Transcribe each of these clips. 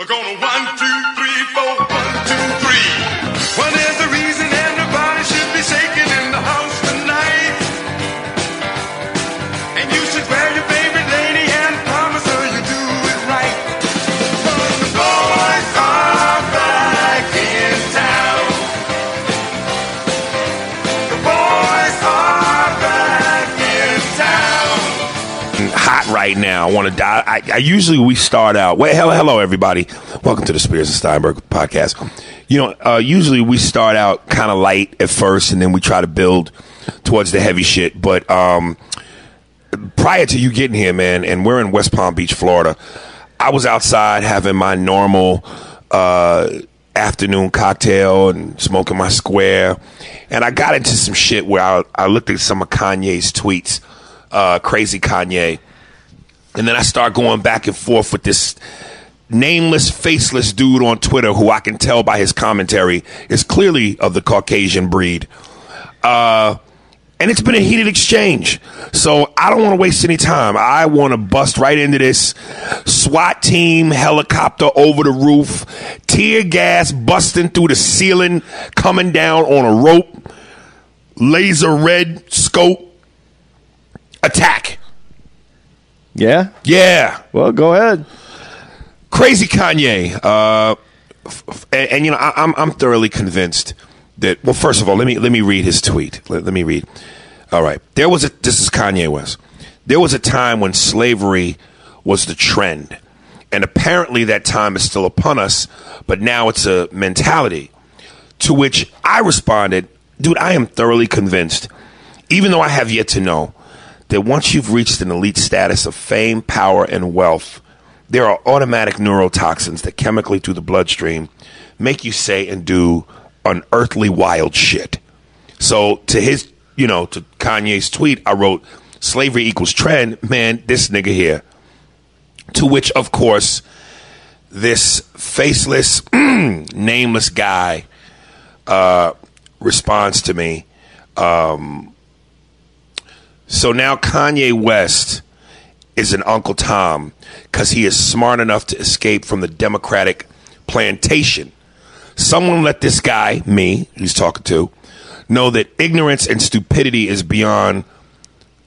We're gonna one, two, three, four, one, two, three. What is the reason everybody should be shaking in the house tonight? And you should grab your now. I want to die. I, I usually we start out. Well, hello, hello, everybody. Welcome to the Spears and Steinberg podcast. You know, uh, usually we start out kind of light at first, and then we try to build towards the heavy shit. But um, prior to you getting here, man, and we're in West Palm Beach, Florida. I was outside having my normal uh, afternoon cocktail and smoking my square, and I got into some shit where I, I looked at some of Kanye's tweets, uh, crazy Kanye, and then I start going back and forth with this nameless, faceless dude on Twitter who I can tell by his commentary is clearly of the Caucasian breed. Uh, and it's been a heated exchange. So I don't want to waste any time. I want to bust right into this SWAT team helicopter over the roof, tear gas busting through the ceiling, coming down on a rope, laser red scope attack. Yeah? Yeah. Well, go ahead. crazy Kanye. Uh, f- f- and, and, you know, I, I'm I'm thoroughly convinced that. Well, first of all, let me let me read his tweet. Let, let me read. All right, there was a. This is Kanye West. There was a time when slavery was the trend, and apparently that time is still upon us. But now it's a mentality. To which I responded, dude, I am thoroughly convinced, even though I have yet to know, that once you've reached an elite status of fame, power, and wealth, there are automatic neurotoxins that chemically through the bloodstream make you say and do unearthly wild shit. So to his, you know, to Kanye's tweet, I wrote, slavery equals trend. Man, this nigga here. To which, of course, this faceless, nameless guy uh, responds to me. Um, so now Kanye West is an Uncle Tom because he is smart enough to escape from the Democratic plantation. Someone let this guy, me, he's talking to, know that ignorance and stupidity is beyond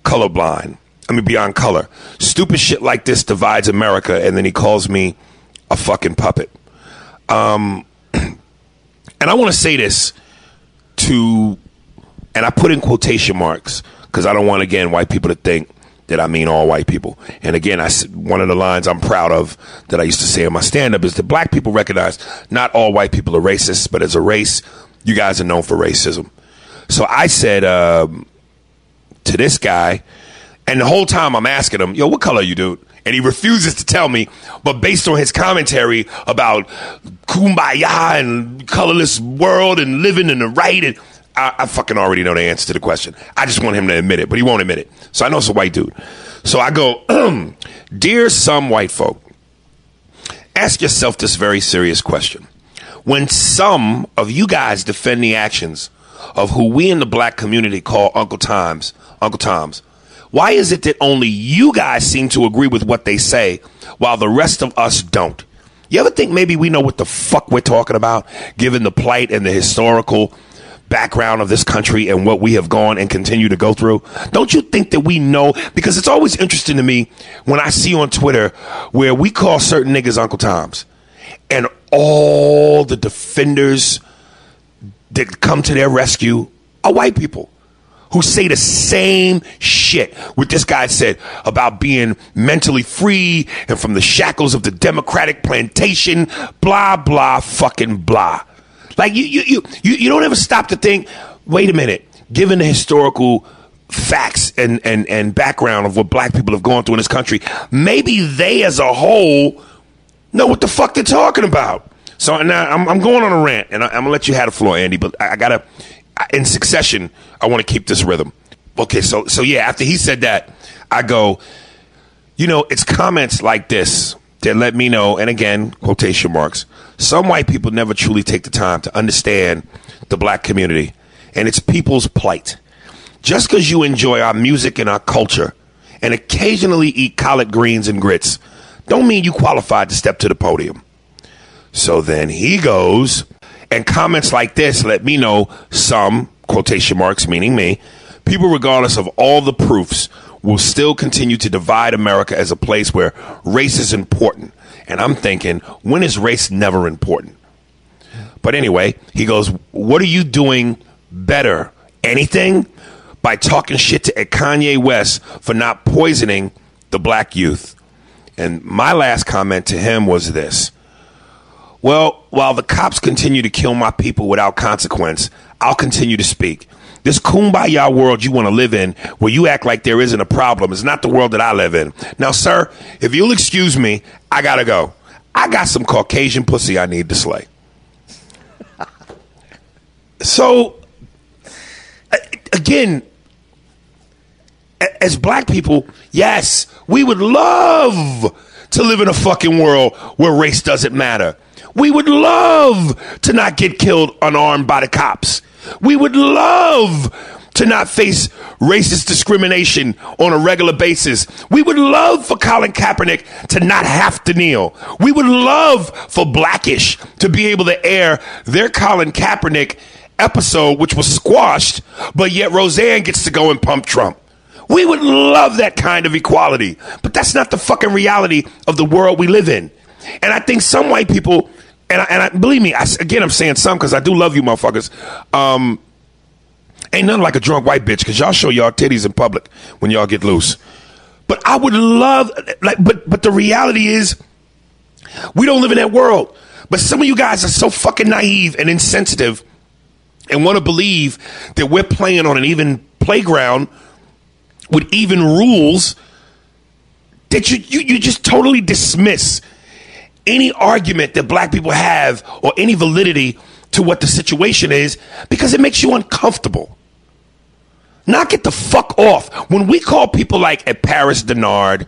colorblind. I mean, beyond color. Stupid shit like this divides America, and then he calls me a fucking puppet. Um, and I want to say this to, and I put in quotation marks because I don't want again white people to think that I mean all white people. And again, I one of the lines I'm proud of that I used to say in my stand up is that black people recognize not all white people are racist, but as a race, you guys are known for racism. So I said um, to this guy, and the whole time I'm asking him, "Yo, what color you, dude?" And he refuses to tell me, but based on his commentary about kumbaya and colorless world and living in the right, and I, I fucking already know the answer to the question. I just want him to admit it, but he won't admit it. So I know it's a white dude. So I go, dear some white folk, ask yourself this very serious question. When some of you guys defend the actions of who we in the black community call Uncle Toms, Uncle Toms, why is it that only you guys seem to agree with what they say while the rest of us don't? You ever think maybe we know what the fuck we're talking about, given the plight and the historical background of this country and what we have gone and continue to go through? Don't you think that we know? Because it's always interesting to me when I see on Twitter where we call certain niggas Uncle Toms and all the defenders that come to their rescue are white people who say the same shit what this guy said about being mentally free and from the shackles of the democratic plantation blah blah fucking blah like you you you you, you don't ever stop to think wait a minute given the historical facts and, and, and background of what black people have gone through in this country maybe they as a whole know what the fuck they're talking about so now I'm, I'm going on a rant and I, I'm gonna let you have the floor Andy but I, I gotta in succession, I want to keep this rhythm. Okay, so so yeah, after he said that, I go, you know, it's comments like this that let me know, and again, quotation marks, some white people never truly take the time to understand the black community and its people's plight. Just because you enjoy our music and our culture and occasionally eat collard greens and grits, don't mean you qualified to step to the podium. So then he goes, and comments like this let me know some, quotation marks, meaning me, people, regardless of all the proofs, will still continue to divide America as a place where race is important. And I'm thinking, when is race never important? But anyway, he goes, What are you doing better? Anything? By talking shit to Kanye West for not poisoning the black youth. And my last comment to him was this well, while the cops continue to kill my people without consequence, I'll continue to speak. This kumbaya world you want to live in, where you act like there isn't a problem, is not the world that I live in. Now, sir, if you'll excuse me, I gotta go. I got some Caucasian pussy I need to slay. so, again, as black people, yes, we would love to live in a fucking world where race doesn't matter. We would love to not get killed unarmed by the cops. We would love to not face racist discrimination on a regular basis. We would love for Colin Kaepernick to not have to kneel. We would love for Blackish to be able to air their Colin Kaepernick episode, which was squashed, but yet Roseanne gets to go and pump Trump. We would love that kind of equality, but that's not the fucking reality of the world we live in. And I think some white people and I, and I, believe me, I, again, I'm saying some because I do love you, motherfuckers. Um, ain't nothing like a drunk white bitch because y'all show y'all titties in public when y'all get loose. But I would love, like, but but the reality is, we don't live in that world. But some of you guys are so fucking naive and insensitive, and want to believe that we're playing on an even playground with even rules that you you, you just totally dismiss any argument that black people have or any validity to what the situation is because it makes you uncomfortable. Knock it the fuck off. When we call people like a Paris Dennard,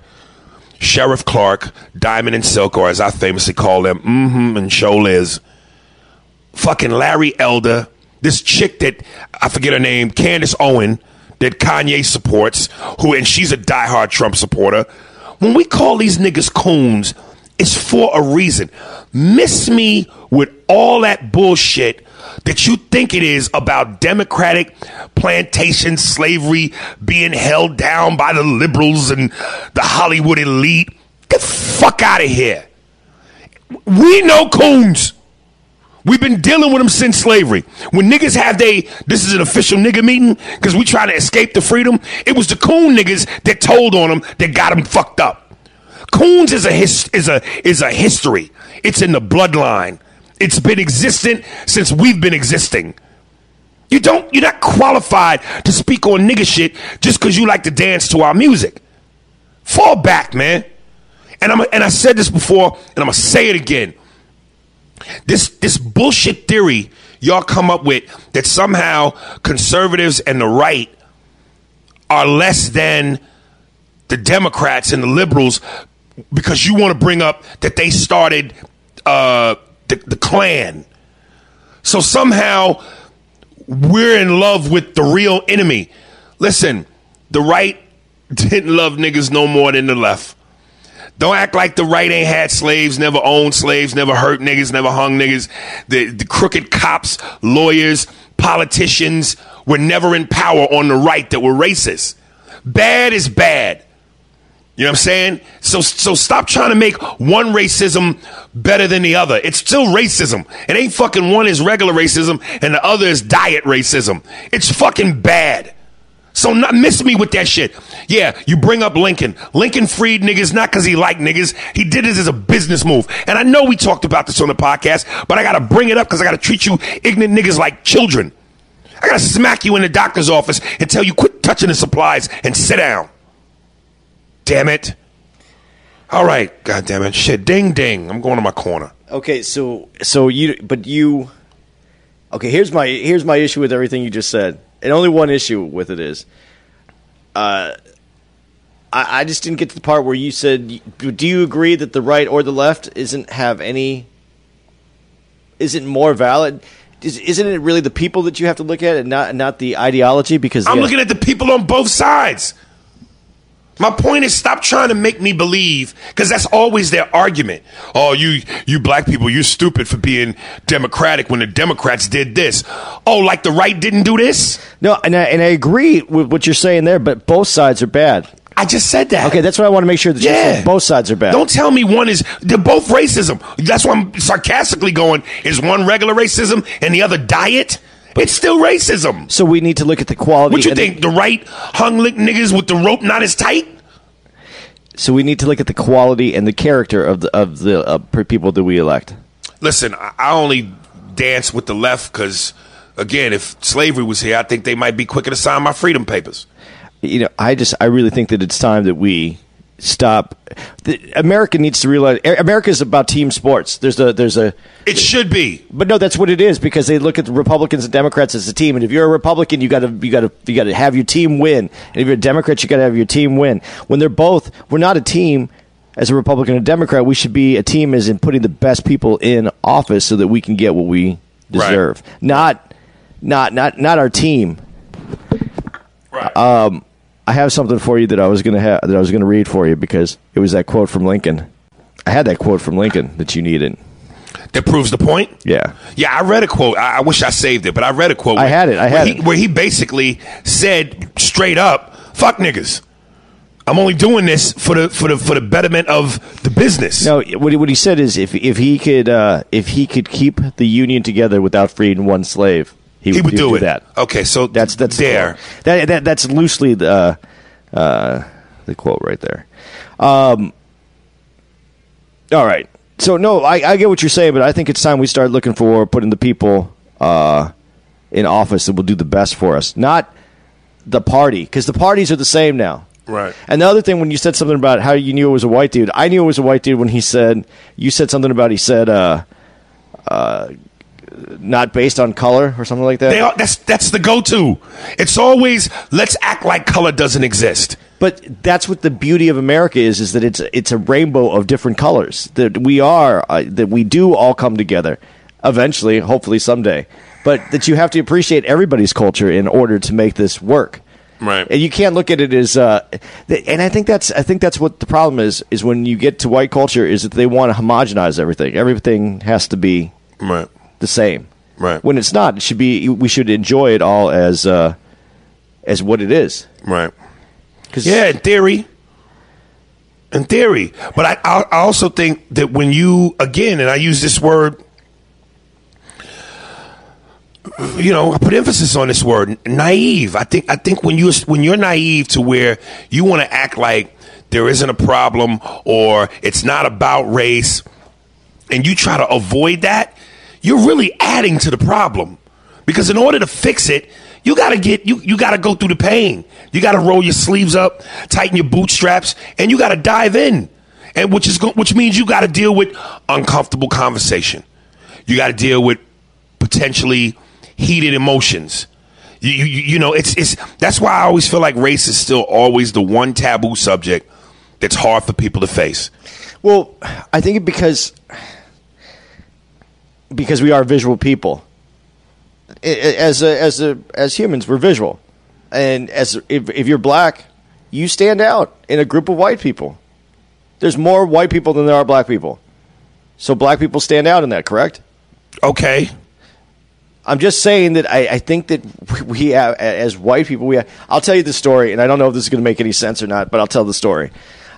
Sheriff Clarke, Diamond and Silk, or as I famously call them, mm-hmm, and Show Liz, fucking Larry Elder, this chick that I forget her name, Candace Owen, that Kanye supports, who and she's a diehard Trump supporter. When we call these niggas coons, it's for a reason. Miss me with all that bullshit that you think it is about democratic plantation slavery being held down by the liberals and the Hollywood elite. Get the fuck out of here. We know coons. We've been dealing with them since slavery. When niggas have they, this is an official nigga meeting because we try to escape the freedom. It was the coon niggas that told on them that got them fucked up. Coons is a his, is a is a history. It's in the bloodline. It's been existent since we've been existing. You don't you're not qualified to speak on nigga shit just because you like to dance to our music. Fall back, man. And I'm and I said this before, and I'm gonna say it again. This this bullshit theory y'all come up with that somehow conservatives and the right are less than the Democrats and the liberals because you want to bring up that they started uh, the, the Klan. So somehow we're in love with the real enemy. Listen, the right didn't love niggas no more than the left. Don't act like the right ain't had slaves, never owned slaves, never hurt niggas, never hung niggas. The, the crooked cops, lawyers, politicians were never in power on the right that were racist. Bad is bad. You know what I'm saying? So so stop trying to make one racism better than the other. It's still racism. It ain't fucking one is regular racism and the other is diet racism. It's fucking bad. So not miss me with that shit. Yeah, you bring up Lincoln. Lincoln freed niggas not because he liked niggas. He did it as a business move. And I know we talked about this on the podcast, but I gotta bring it up because I gotta treat you ignorant niggas like children. I gotta smack you in the doctor's office and tell you quit touching the supplies and sit down. Damn it. All right, god damn it. Shit, ding ding. I'm going to my corner. Okay, so so you but you Okay, here's my here's my issue with everything you just said. And only one issue with it is uh I, I just didn't get to the part where you said do you agree that the right or the left isn't have any isn't more valid? Is, isn't it really the people that you have to look at and not not the ideology because I'm yeah. looking at the people on both sides. My point is stop trying to make me believe because that's always their argument. Oh, you you black people, you're stupid for being democratic when the Democrats did this. Oh, like the right didn't do this? No, and I, and I agree with what you're saying there, but both sides are bad. I just said that. Okay, that's what I want to make sure that Yeah. Both sides are bad. Don't tell me one is they're both racism. That's why I'm sarcastically going, is one regular racism and the other diet? It's still racism. so we need to look at the quality. What you and- think? The right hung lick niggas with the rope not as tight? So we need to look at the quality and the character of the of the uh, people that we elect. Listen, I I only dance with the left because, again, if slavery was here, I think they might be quicker to sign my freedom papers. You know, I just I really think that it's time that we stop. The, America needs to realize America is about team sports. There's a there's a It should be. But no, that's what it is because they look at the Republicans and Democrats as a team, and if you're a Republican, you got to you got to you got to have your team win, and if you're a Democrat, you got to have your team win. When they're both, we're not a team as a Republican and Democrat. We should be a team as in putting the best people in office so that we can get what we Right. deserve. Not, not, not, not our team. Right. Um, I have something for you that I was gonna have that I was gonna read for you because it was that quote from Lincoln. I had that quote from Lincoln that you needed. that proves the point. Yeah. Yeah, I read a quote. I, I wish I saved it, but I read a quote. I where- had it, I where had he, it. Where he basically said straight up, "Fuck niggas." I'm only doing this for the for the for the betterment of the business. No, what he, what he said is if if he could uh, if he could keep the union together without freeing one slave, he, he would do, it. that. Okay, so That's that's the there. That, that that's loosely the uh, uh, the quote right there. Um, all right. So no, I, I get what you're saying, but I think it's time we start looking for putting the people uh, in office that will do the best for us, not the party, because the parties are the same now. Right. And the other thing, when you said something about how you knew it was a white dude, I knew it was a white dude when he said you said something about he said uh, uh, not based on color or something like that. They are, that's that's the go-to. It's always let's act like color doesn't exist. But that's what the beauty of America is: is that it's it's a rainbow of different colors. That we are uh, that we do all come together eventually, hopefully someday. But that you have to appreciate everybody's culture in order to make this work. Right. And you can't look at it as, uh, th- and I think that's I think that's what the problem is. Is when you get to white culture, is that they want to homogenize everything. Everything has to be Right. The same. Right. When it's not, it should be. We should enjoy it all as uh, as what it is. Right. 'Cause- Yeah, in theory. In theory, but I, I I also think that when you again, and I use this word, you know, I put emphasis on this word, naive. I think I think when you when you're naive to where you want to act like there isn't a problem or it's not about race, and you try to avoid that, you're really adding to the problem. Because in order to fix it, you gotta get you you gotta go through the pain. You gotta roll your sleeves up, tighten your bootstraps, and you gotta dive in. And which is which means you gotta deal with uncomfortable conversation. You gotta deal with potentially heated emotions. You, you, you know, it's it's that's why I always feel like race is still always the one taboo subject that's hard for people to face. Well, I think because because we are visual people. As a, as a, as humans, we're visual, and as if, if you're black, you stand out in a group of white people. There's more white people than there are black people, so black people stand out in that. Correct? Okay. I'm just saying that I, I think that we have, as white people, we have, I'll tell you the story, and I don't know if this is going to make any sense or not, but I'll tell the story.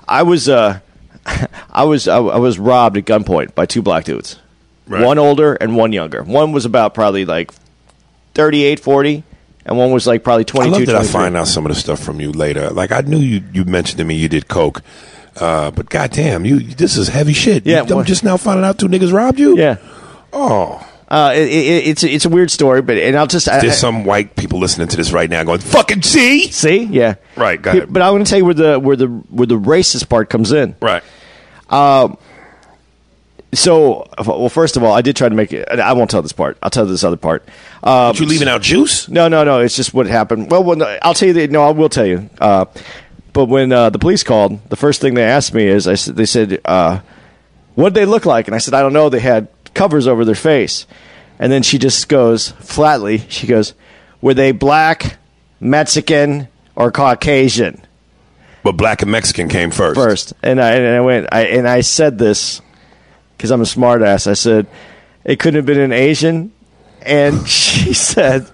I was uh, I was I, I was robbed at gunpoint by two black dudes, Right. one older and one younger. One was about probably like 38, 40, and one was like probably I 22, love that I 23. find out some of the stuff from you later. Like I knew you, you mentioned to me you did coke, uh, but goddamn, you this is heavy shit. Yeah, You- I'm just now finding out two niggas robbed you. Yeah. Oh, Uh, it, it, it's it's a weird story, but and I'll just I, there's I- some white people listening to this right now going, "Fucking see." see, yeah, Right, go Here- ahead. But I want to tell you where the where the where the racist part comes in. Right. So, well, first of all, I did try to make it. I won't tell this part. I'll tell this other part. Um, But you leaving out juice? No, no, no. It's just what happened. Well, when I'll tell you. That, no, I will tell you. Uh, but when uh, the police called, the first thing they asked me is, I said, they said, uh, "What did they look like?" And I said, "I don't know. They had covers over their face." And then she just goes flatly. She goes, "Were they black, Mexican, or Caucasian?" But black and Mexican came first. first. And I and I went I and I said this because I'm a smart ass. I said it couldn't have been an Asian, and she said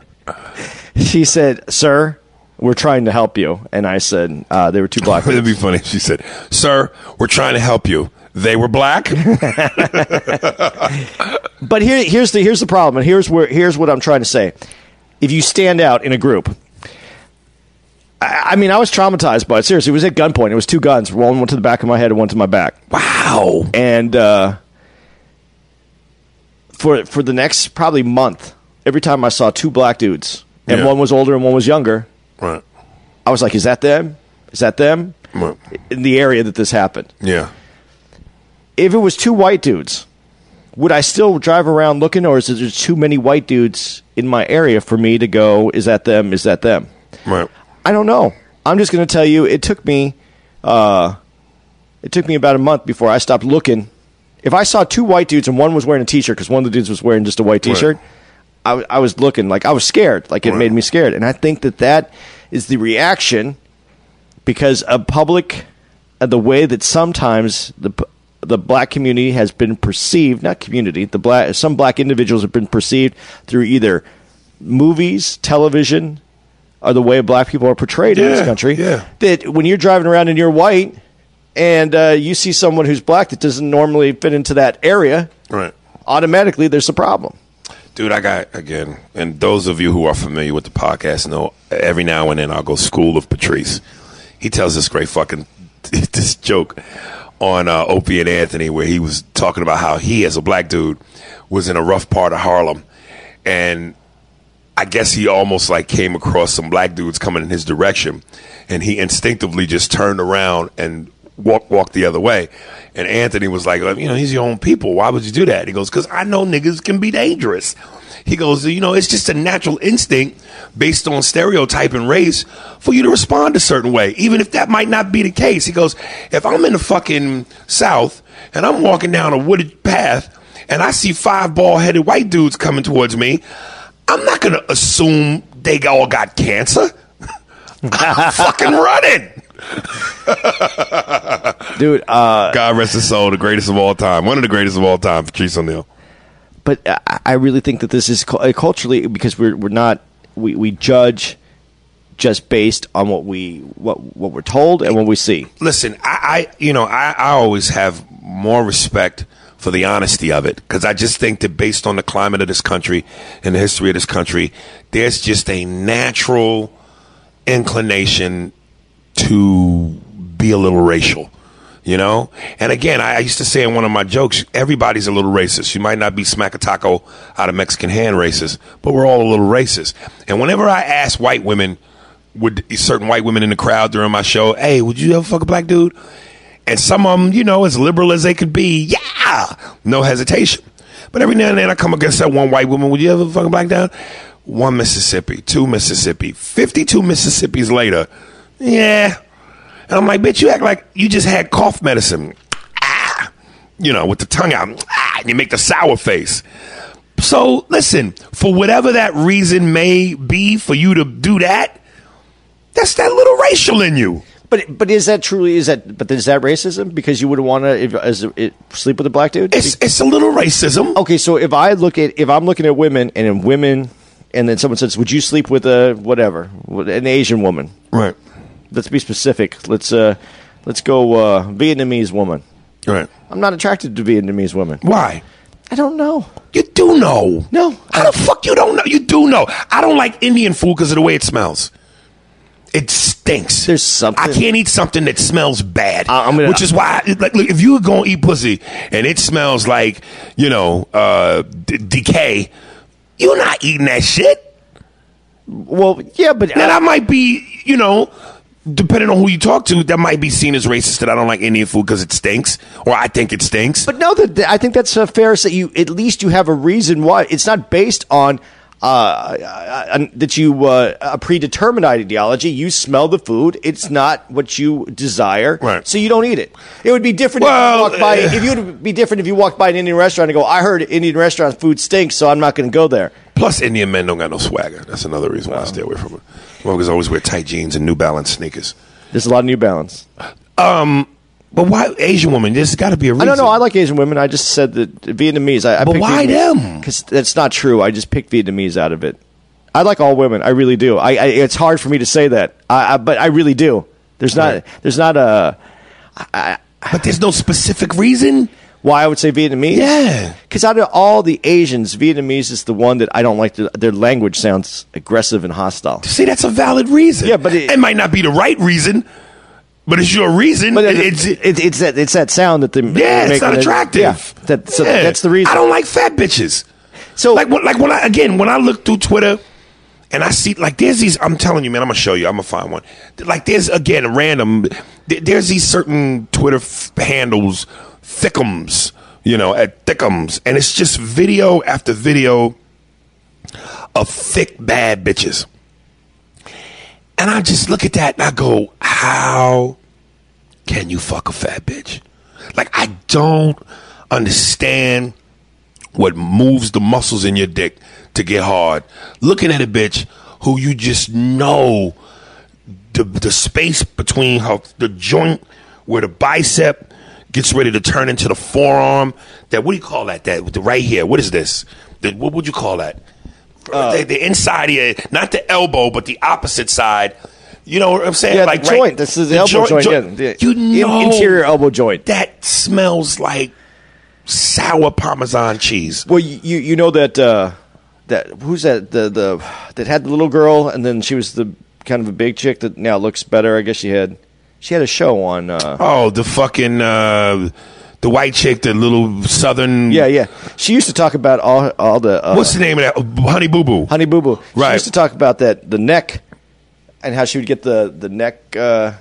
she said, "Sir, we're trying to help you." And I said uh, they were two black. It'd be funny she said, "Sir, we're trying to help you." They were black. But here here's the here's the problem, and here's where here's what I'm trying to say. If you stand out in a group. I I mean, I was traumatized by it. Seriously, it was at gunpoint. It was two guns. One went to the back of my head and one to my back. wow. and uh, for for the next probably month, every time I saw two black dudes, and Yeah. one was older and one was younger, Right. I was like, "Is that them? Is that them?" Right. In the area that this happened, Yeah. if it was two white dudes, would I still drive around looking, or is there too many white dudes in my area for me to go? Is that them? Is that them? Right. I don't know. I'm just going to tell you. It took me, uh, it took me about a month before I stopped looking. If I saw two white dudes and one was wearing a T-shirt because one of the dudes was wearing just a white T-shirt, I was looking like I was scared. Like it Right. made me scared, and I think that that is the reaction because of public, uh, the way that sometimes the the black community has been perceived, not community, the black some black individuals have been perceived through either movies, television, or the way black people are portrayed in this country. yeah. That when you're driving around and you're white and uh, you see someone who's black that doesn't normally fit into that area, Right. automatically there's a problem. Dude, I got again, and those of you who are familiar with the podcast know every now and then I'll go School of Patrice. He tells this great fucking this joke on uh, Opie and Anthony where he was talking about how he, as a black dude, was in a rough part of Harlem, and I guess he almost like came across some black dudes coming in his direction, and he instinctively just turned around and walked walked the other way. And Anthony was like, you know, he's your own people. Why would you do that? He goes, because I know niggas can be dangerous. He goes, you know, it's just a natural instinct based on stereotype and race for you to respond a certain way, even if that might not be the case. He goes, if I'm in the fucking South and I'm walking down a wooded path and I see five bald headed white dudes coming towards me, I'm not going to assume they all got cancer. I'm fucking running. Dude, uh, God rest his soul, the greatest of all time. One of the greatest of all time, Patrice O'Neal. but I- I really think that this is uh, culturally because we're we're not we, we judge just based on what we what what we're told and what we see. Listen, I, I you know, I, I always have more respect for the honesty of it because I just think that based on the climate of this country and the history of this country, there's just a natural inclination to be a little racial. You know, and again, I used to say in one of my jokes, everybody's a little racist. You might not be smack a taco out of Mexican hand racist, but we're all a little racist. And whenever I ask white women, would certain white women in the crowd during my show, hey, would you ever fuck a black dude? And some of them, you know, as liberal as they could be, yeah, no hesitation. But every now and then I come against that one white woman, would you ever fuck a black dude? One Mississippi, two Mississippi, 52 Mississippis later, yeah. And I'm like, bitch, you act like you just had cough medicine. Ah, you know, with the tongue out. Ah, and you make the sour face. So listen, for whatever that reason may be for you to do that, that's that little racial in you. But but is that truly is that but is that racism because you wouldn't want to if as a, it, sleep with a black dude? It's it's a little racism. okay, so if I look at if I'm looking at women and women and then someone says, "Would you sleep with a whatever, an Asian woman?" Right. Let's be specific. Let's uh let's go uh, Vietnamese woman. All right. I'm not attracted to Vietnamese women. Why? I don't know. You do know. No. How the fuck you don't know? You do know. I don't like Indian food because of the way it smells. It stinks. There's something- I can't eat something that smells bad. I- I'm gonna- which is why, like, look, if you were going to eat pussy and it smells like, you know, uh, d- decay, you're not eating that shit. Well, yeah, but Now, that might be, you know, depending on who you talk to, that might be seen as racist that I don't like Indian food because it stinks, or I think it stinks. But no, that I think that's uh, fair. That you at least you have a reason why it's not based on uh, uh, uh, that you uh, a predetermined ideology. You smell the food; it's not what you desire, Right. so you don't eat it. It would be different Well, if you walked by. uh, if you would be different if you walked by an Indian restaurant and go, "I heard Indian restaurant food stinks, so I'm not going to go there." Plus, Indian men don't got no swagger. That's another reason why I stay away from it. Motherfuckers always wear tight jeans and New Balance sneakers. There's a lot of New Balance. Um, But why Asian woman? There's got to be a reason. don't know. I like Asian women. I just said that Vietnamese. I, I But why them? Because that's not true. I just picked Vietnamese out of it. I like all women. I really do. I, I it's hard for me to say that, I, I, but I really do. There's not. Right. There's not a But there's no specific reason. Why I would say Vietnamese. Yeah. Because out of all the Asians, Vietnamese is the one that I don't like. The, their language sounds aggressive and hostile. See, that's a valid reason. Yeah, but it- it, might not be the right reason, but it's your reason. But It- it, it's it's it's that it's that sound that they yeah, it's not attractive. Yeah, that, so Yeah. that's the reason. I don't like fat bitches. So like when, like when I again when I look through Twitter and I see like there's these I'm telling you man I'm gonna show you I'm gonna find one like there's again random there's these certain Twitter f- handles thickums you know at thickums. And it's just video after video of thick bad bitches. And I just look at that and I go how can you fuck a fat bitch? Like I don't understand what moves the muscles in your dick to get hard. Looking at a bitch who you just know the the space between her the joint where the bicep gets ready to turn into the forearm. That what do you call that? That the right here. What is this? The, what would you call that? the, the inside here, not the elbow, but the opposite side. You know what I'm saying? yeah, like the right- joint. This is the, elbow joint. yeah, the you know interior elbow joint. that smells like sour parmesan cheese. Well, you you you know that uh, that who's that the the that had the little girl and then she was the kind of a big chick that now looks better. I guess she had she had a show on. Uh, Oh, the fucking uh, the white chick, the little southern. yeah, yeah. She used to talk about all all the uh, What's the name of that? Honey Boo Boo. Honey Boo Boo. Right. She used to talk about that the neck and how she would get the the neck uh,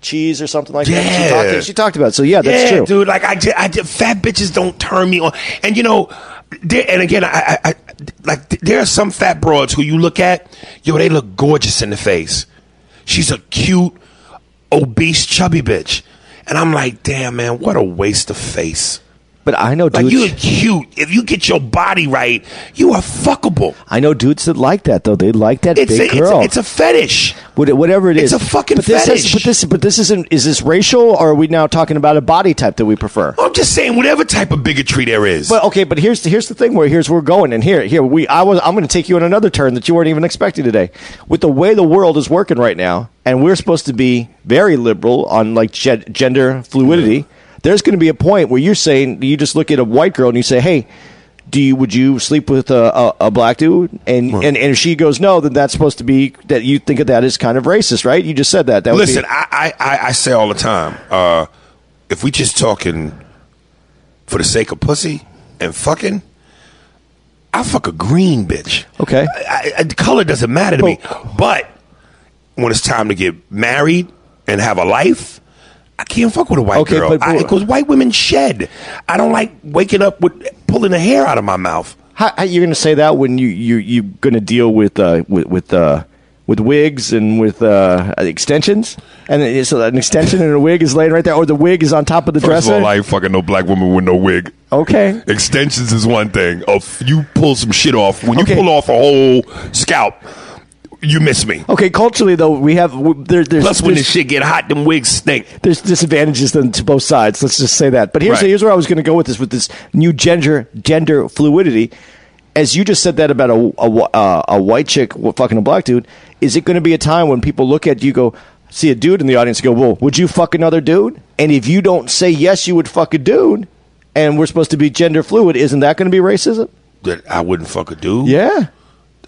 cheese or something like that. She Yeah. talked, she talked about. It. So yeah, that's yeah, true. dude. Like I, ju- I, ju- fat bitches don't turn me on. And you know, there, and again, I, I, I, like there are some fat broads who you look at, yo, they look gorgeous in the face. She's a cute, obese, chubby bitch, and I'm like, damn, man, what a waste of face. But I know Like dudes. you're cute. If you get your body right, you are fuckable. I know dudes that like that though. They like that It's a, big it's, girl. a, it's a fetish. Whatever it It's a fucking but this fetish. Is, but this, but this isn't. Is this racial, or are we now talking about a body type that we prefer? I'm just saying, whatever type of bigotry there is. But okay, but here's the, here's the thing. Where here's where we're going, and here here we I was I'm going to take you on another turn that you weren't even expecting today. With the way the world is working right now, and we're supposed to be very liberal on like ge- gender fluidity. There's going to be a point where you're saying you just look at a white girl and you say, "Hey, do you would you sleep with a, a, a black dude?" And, and and if she goes no, then that's supposed to be that you think of that as kind of racist, right? You just said that. That would Listen, be, I, I, I, I say all the time, uh, if we just talking for the sake of pussy and fucking, I fuck a green bitch. Okay. I, I, the color doesn't matter to me. But when it's time to get married and have a life, I can't fuck with a white Okay, girl. but- but- Because white women shed. I don't like waking up with pulling the hair out of my mouth. How, how you're going to say that when you you you're going to deal with uh, with with uh, with wigs and with uh, extensions, and it- so an extension and a wig is laying right there, or the wig is on top of the First dresser. of all, I ain't fucking no black woman with no wig. okay, Extensions is one thing. If you pull some shit off, when Okay. you pull off a whole scalp, you miss me. okay. Culturally, though, we have there, there's Plus, when there's, this shit get hot, them wigs stink. there's disadvantages to both sides. Let's just say that. But here's Right. here's where I was going to go with this with this new gender gender fluidity. As you just said that about a a, uh, a white chick fucking a black dude, is it going to be a time when people look at you go? see a dude in the audience and go, "Well, would you fuck another dude?" And if you don't say yes, you would fuck a dude, and we're supposed to be gender fluid, isn't that going to be racism? That I wouldn't fuck a dude. Yeah.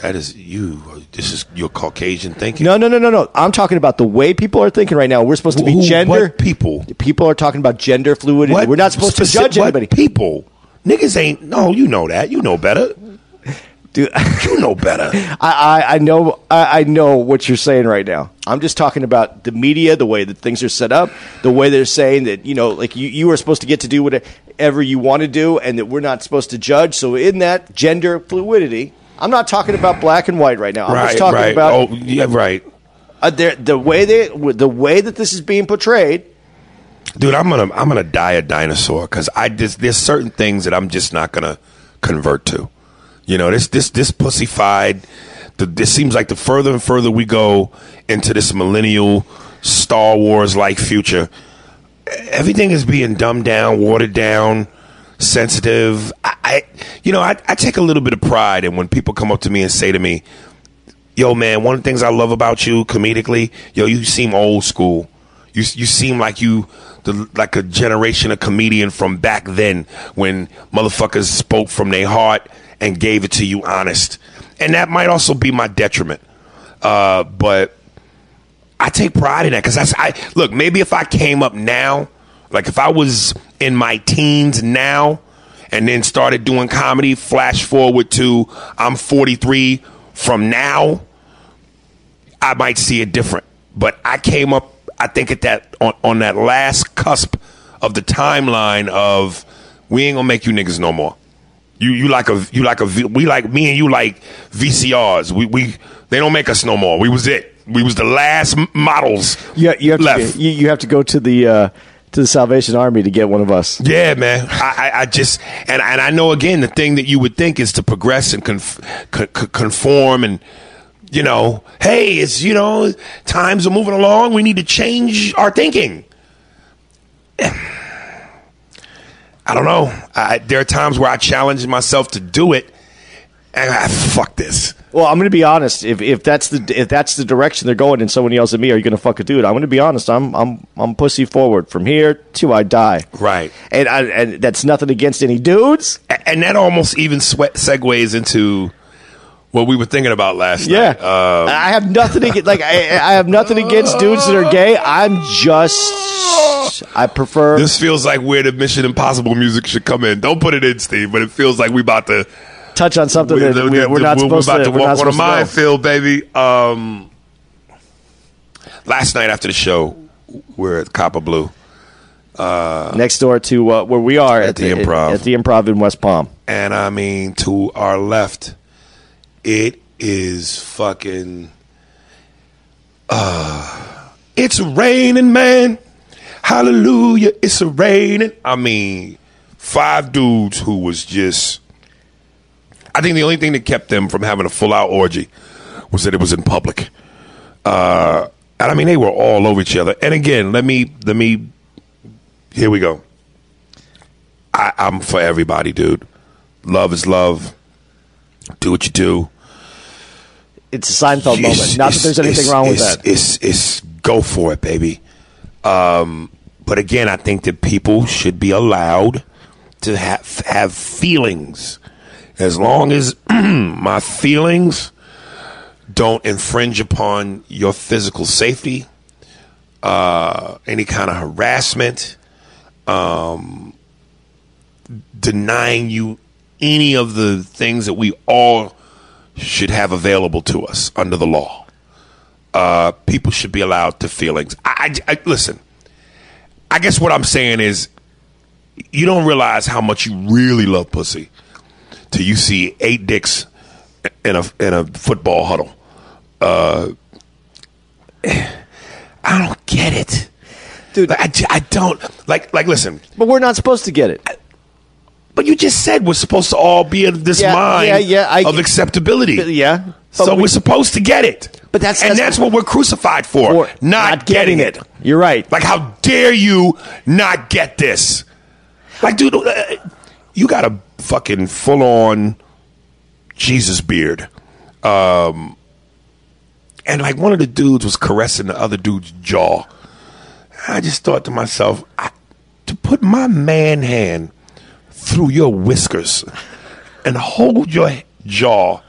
That is you. This is your Caucasian thinking. No, no, no, no, no. I'm talking about the way people are thinking right now. We're supposed to be Who- gender what people? People are talking about gender fluidity. What We're not supposed speci- to judge what anybody. People, niggas ain't. No, you know that. You know better. Dude, You know better. I, I, I know I, I know what you're saying right now. I'm just talking about the media, the way that things are set up, the way they're saying that you know, like you, you are supposed to get to do whatever you want to do, and that we're not supposed to judge. So in that gender fluidity, I'm not talking about black and white right now. I'm right, just talking right. about oh, yeah, right. uh, the the way they the way that this is being portrayed. Dude, I'm gonna I'm gonna die a dinosaur because I just there's certain things that I'm just not gonna convert to. You know, this this this pussyfied. The, this seems like the further and further we go into this millennial Star Wars like future, everything is being dumbed down, watered down, sensitive. I, I you know, I, I take a little bit of pride in when people come up to me and say to me, "Yo, man, one of the things I love about you comedically, yo, you seem old school. You you seem like you." The, like a generation of comedian from back then when motherfuckers spoke from their heart and gave it to you honest. And that might also be my detriment. Uh, but I take pride in that because I look. Maybe if I came up now, like if I was in my teens now, and then started doing comedy, flash forward to I'm 43 from now, I might see it different. But I came up, I think at that on, on that last cusp of the timeline of we ain't gonna make you niggas no more. You you like a you like a we like me and you like VCRs. We we they don't make us no more. We was it. We was the last models Yeah, you have left. to you, you have to go to the uh, to the Salvation Army to get one of us. Yeah, man. I, I, I just and and I know again the thing that you would think is to progress and conf, co- co- conform and you know, hey, it's you know times are moving along. We need to change our thinking. I don't know. I, there are times where I challenge myself to do it, I fuck this. Well, I'm going to be honest. If if that's the if that's the direction they're going, and someone yells at me, "Are you going to fuck a dude?" I'm going to be honest. I'm I'm I'm pussy forward from here to I die. Right. And I, and that's nothing against any dudes. A- And that almost even segues into what we were thinking about last Yeah, night. Um, I have nothing against like I, I have nothing against dudes that are gay. I'm just I prefer. This feels like where the Mission Impossible music should come in. Don't put it in, Steve, but it feels like we about to touch on something that we- we're, we're not we're supposed about to. we're walk on a supposed to go. minefield, baby. Um, last night after the show, we're at Copper Blue, Next door to uh, where we are At the Improv. at the Improv in West Palm. and I mean to our left, it is fucking. Uh, it's raining, man. Hallelujah! It's a raining. I mean, five dudes who was just. I think the only thing that kept them from having a full out orgy was that it was in public. Uh, and I mean, they were all over each other. And again, let me let me. Here we go. I, I'm for everybody, dude. Love is love. Do what you do. It's a Seinfeld moment. Not that there's it's- anything wrong with it's- that. It's it's go for it, baby. Um, but again, I think that people should be allowed to have have feelings, as long as my feelings don't infringe upon your physical safety, uh, any kind of harassment, um, denying you any of the things that we all should have available to us under the law. Uh, people should be allowed to feelings. I, I, I listen. I guess what I'm saying is, you don't realize how much you really love pussy till you see eight dicks in a in a football huddle. Uh, I don't get it, Dude. Like, I, j- I don't like like. Listen, But we're not supposed to get it. but you just said we're supposed to all be in this Yeah, mind yeah, yeah, I- of acceptability. Yeah. So we, are supposed to get it. But that's- and that's- that's, what we're crucified for, Or not, getting, it. You're right. Like, how dare you not get this? Like, dude, uh, you got a fucking full on Jesus beard. Um, and like one of the dudes was caressing the other dude's jaw. I just thought to myself, I, to put my man hand through your whiskers and hold your jaw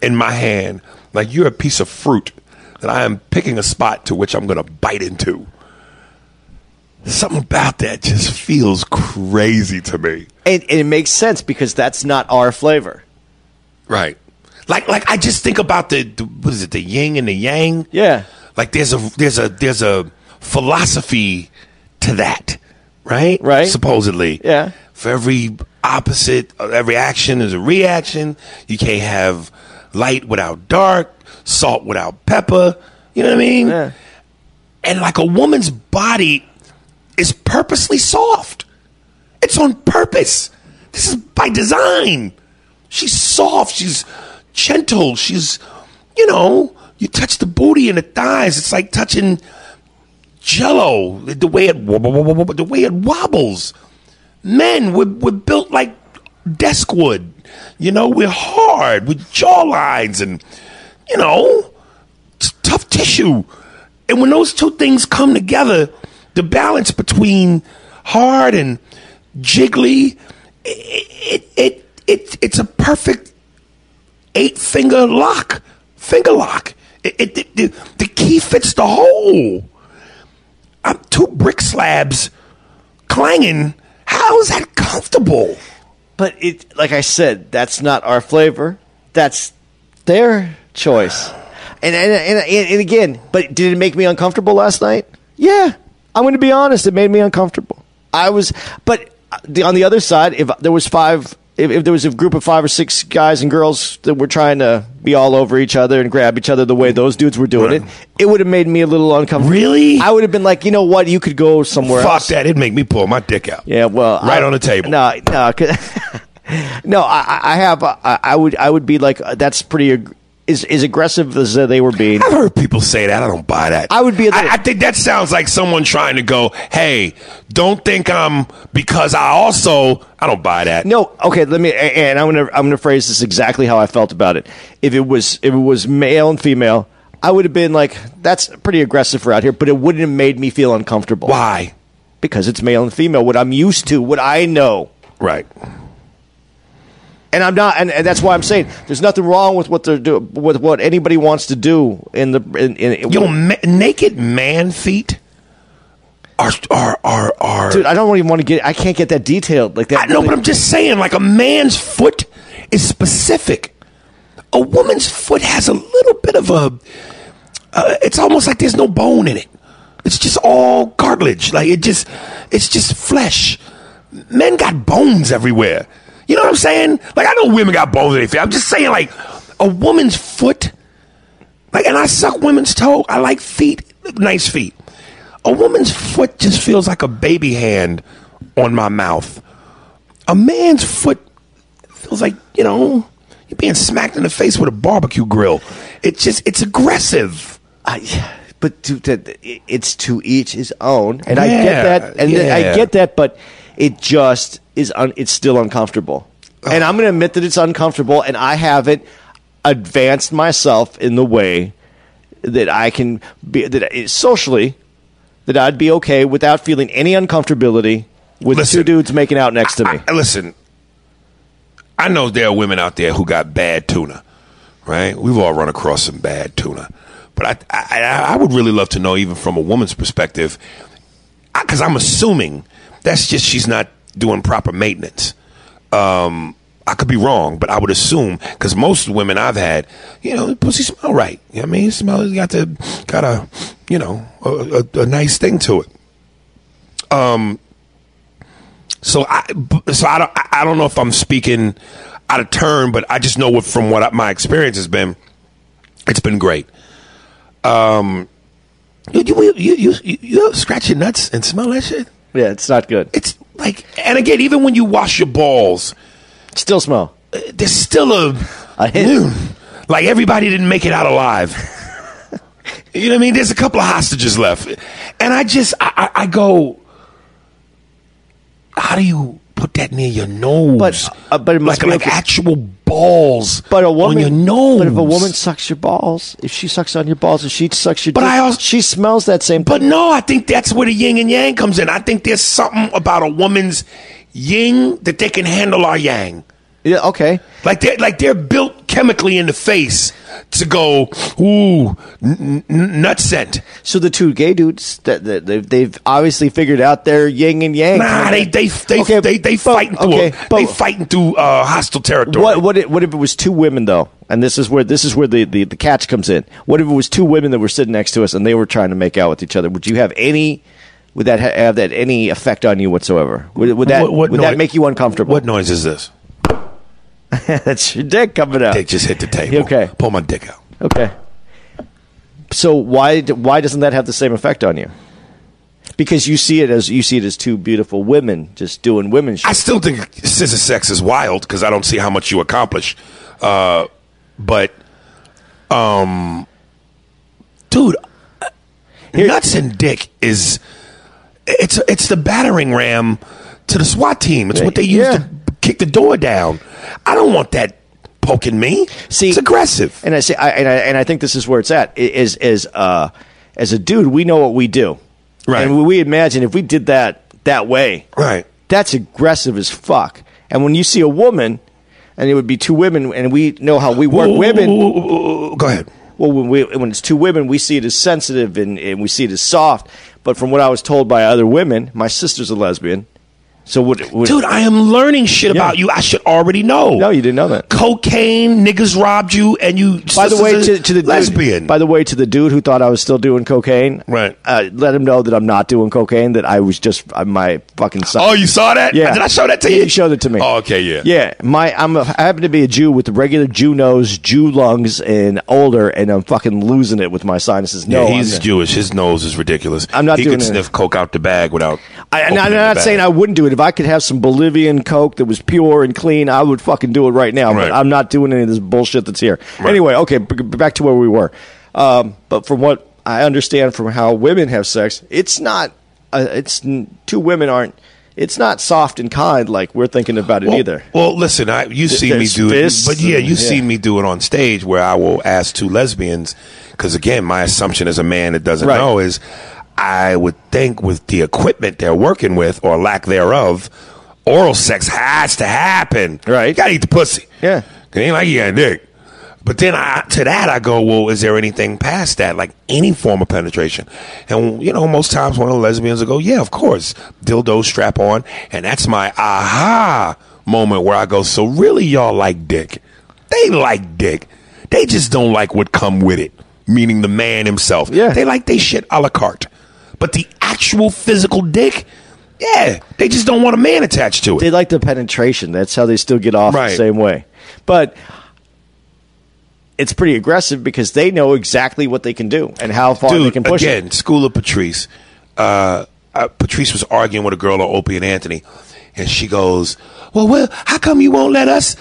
in my hand like you're a piece of fruit that I am picking a spot to which I'm going to bite into. Something about that just feels crazy to me. And, and it makes sense because that's not our flavor. Right. Like like I just think about the, the what is it, the yin and the yang? Yeah. Like there's a there's a there's a philosophy to that, right? Right. Supposedly. Yeah. For every opposite, uh, every action is a reaction. You can't have light without dark, salt without pepper. You know what I mean? Yeah. And like a woman's body is purposely soft. It's on purpose. This is by design. She's soft. She's gentle. She's, you know, you touch the booty and the thighs. It's like touching jello. The way it, the way it wobbles. Men, we're, we're built like desk wood. You know, we're hard with jawlines and, you know, tough tissue. And when those two things come together, the balance between hard and jiggly, it, it, it, it it's a perfect eight finger lock, finger lock. It, it, it- the, the key fits the hole. I'm two brick slabs clanging. How is that comfortable? But it, like I said, that's not our flavor. That's their choice. And and, and and again, but did it make me uncomfortable last night? Yeah, I'm going to be honest. It made me uncomfortable. I was, but the, on the other side, if there was five, if, if there was a group of five or six guys and girls that were trying to be all over each other and grab each other the way those dudes were doing it, it would have made me a little uncomfortable. Really? I would have been like, you know what? You could go somewhere Fuck else. that. It'd make me pull my dick out. Yeah, well, Right I- on the table. No, no, no. I, I have. uh, I, I would. I would be like, uh, that's pretty. Is as aggressive as they were being. I've heard people say that. I don't buy that. I would be I, I think that sounds like someone trying to go, "Hey, don't think I'm because I also." I don't buy that. No, okay. Let me. And I'm gonna. I'm gonna phrase this exactly how I felt about it. If it was. If it was male and female, I would have been like, that's pretty aggressive for out here. But it wouldn't have made me feel uncomfortable. Why? Because it's male and female. What I'm used to. What I know. Right. And I'm not, and, and that's why I'm saying there's nothing wrong with what they're doing, with what anybody wants to do in the in, in Yo, ma- naked man feet are are are are. dude. I don't even want to get. I can't get that detailed like that. I know, really- but I'm just saying, like a man's foot is specific. A woman's foot has a little bit of a. Uh, it's almost like there's no bone in it. It's just all cartilage. Like it just, it's just flesh. Men got bones everywhere. You know what I'm saying? Like I know women got bones in their feet. I'm just saying, like a woman's foot. Like, and I suck women's toe. I like feet, nice feet. A woman's foot just feels like a baby hand on my mouth. A man's foot feels like, you know, you're being smacked in the face with a barbecue grill. It's just, it's aggressive. I, but to, to, it's to each his own, and I get that, and yeah. I get that, but it just is. Un, it's still uncomfortable, and I'm going to admit that it's uncomfortable, and I haven't advanced myself in the way that I can be that I- socially that I'd be okay without feeling any uncomfortability with Listen, two dudes making out next to me. I- listen, I know there are women out there who got bad tuna, right? We've all run across some bad tuna. But I, I, I would really love to know, even from a woman's perspective, because I'm assuming that's just she's not doing proper maintenance. Um, I could be wrong, but I would assume because most women I've had, you know, pussy smell right. You know I mean, it smell got the got a, you know, a, a, a nice thing to it. Um. So I, so I don't, I don't know if I'm speaking out of turn, but I just know what from what I, my experience has been, it's been great. Um, you, you, you, you, you, you scratch your nuts and smell that shit. Yeah, it's not good. It's like, and again, even when you wash your balls, Still smell. uh, there's still a, A hint. Like everybody didn't make it out alive. you know what I mean? There's a couple of hostages left, and I just, I, I, I go, how do you put that near your nose? But- uh, but it must like, be like okay. actual balls But a woman, on your nose. But if a woman sucks your balls, if she sucks on your balls, if she sucks your, But dick, I also- she smells that same. But no, I think that's where the yin and yang comes in. I think there's something about a woman's yin that they can handle our yang. Yeah, okay. Like they're like they're built chemically in the face to go ooh n- n- nut scent. So the two gay dudes that, that they've, they've obviously figured out their yin and yang. Nah, they they they Okay, they, they but- fighting through okay, a, but- they fighting through uh, hostile territory. What what if, what if it was two women though? And this is where this is where the, the, the catch comes in. What if it was two women that were sitting next to us and they were trying to make out with each other? Would you have any? Would that have that any effect on you whatsoever? Would, would that What- what would noi- that make you uncomfortable? What noise is this? That's your dick coming out. Dick just hit the table. Okay. pull my dick out. Okay. So why why doesn't that have the same effect on you? Because you see it as you see it as two beautiful women just doing women shit. I still think scissor sex is wild because I don't see how much you accomplish. Uh, but, um, dude, nuts and dick is it's it's the battering ram to the SWAT team. It's what they use Yeah. to kick the door down. I don't want that poking me. See, it's aggressive. and I say, I, and I and I think this is where it's at. Is is uh, as a dude, we know what we do, Right. And we imagine if we did that that way, Right. That's aggressive as fuck. And when you see a woman, and it would be two women, and we know how we work Ooh, women. ooh, ooh, Go ahead. Well, when we when it's two women, we see it as sensitive and, and we see it as soft. But from what I was told by other women, my sister's a lesbian. So would, would Dude, I am learning shit Yeah. about you. I should already know. No, you didn't know that. Cocaine, niggas robbed you, and you. By the way, to, to the lesbian. Dude, by the way, to the dude who thought I was still doing cocaine, Right. Uh, let him know that I'm not doing cocaine. That I was just uh, my fucking. Son. oh, you saw that? Yeah. Did I show that to Yeah, you? you showed it to me. Oh, okay, yeah. Yeah, my I'm a, I happen to be a Jew with the regular Jew nose, Jew lungs, and older, and I'm fucking losing it with my sinuses. Yeah, he's Jewish. His nose is ridiculous. I'm not he doing could sniff coke out the bag without. I, I'm the not saying I wouldn't do it. If I could have some Bolivian Coke that was pure and clean, I would fucking do it right now. Right. But I'm not doing any of this bullshit that's here. Right. Anyway, okay, b- back to where we were. Um, but from what I understand from how women have sex, it's not. Uh, it's n- two women aren't. It's not soft and kind like we're thinking about it well, either. Well, listen, I, you see me do it, but yeah, you yeah. see me do it on stage where I will ask two lesbians. Because again, my assumption as a man that doesn't Right. know is, I would think with the equipment they're working with or lack thereof, oral sex has to happen. Right. You gotta eat the pussy. Yeah. It ain't like you got a dick. But then I, to that I go, well, is there anything past that, like any form of penetration? And you know, most times one of the lesbians will go, yeah, of course, dildo strap on, and that's my aha moment where I go, so really, y'all like dick? They like dick. They just don't like what come with it, meaning the man himself. Yeah. they like they shit a la carte, but the actual physical dick, yeah, they just don't want a man attached to it. They like the penetration. That's how they still get off Right. the same way. But it's pretty aggressive because they know exactly what they can do and how far Dude, they can push it. again, it. School of Patrice. Uh, uh, Patrice was arguing with a girl on Opie and Anthony, and she goes, "Well, well, how come you won't let us?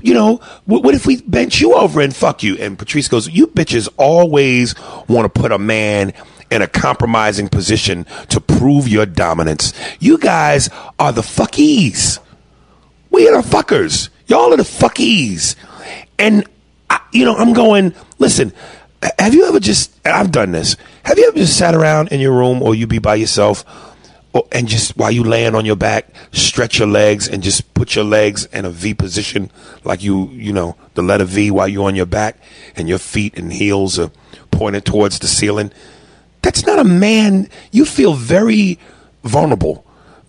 You know, what, what if we bench you over and fuck you?" And Patrice goes, "You bitches always want to put a man." In a compromising position to prove your dominance. You guys are the fuckies. We are the fuckers. Y'all are the fuckies. And, I, you know, I'm going, listen, have you ever just, I've done this, have you ever just sat around in your room or you be by yourself or, and just while you laying on your back, stretch your legs and just put your legs in a V position like you, you know, the letter V while you're on your back and your feet and heels are pointed towards the ceiling? That's not a man. You feel very vulnerable.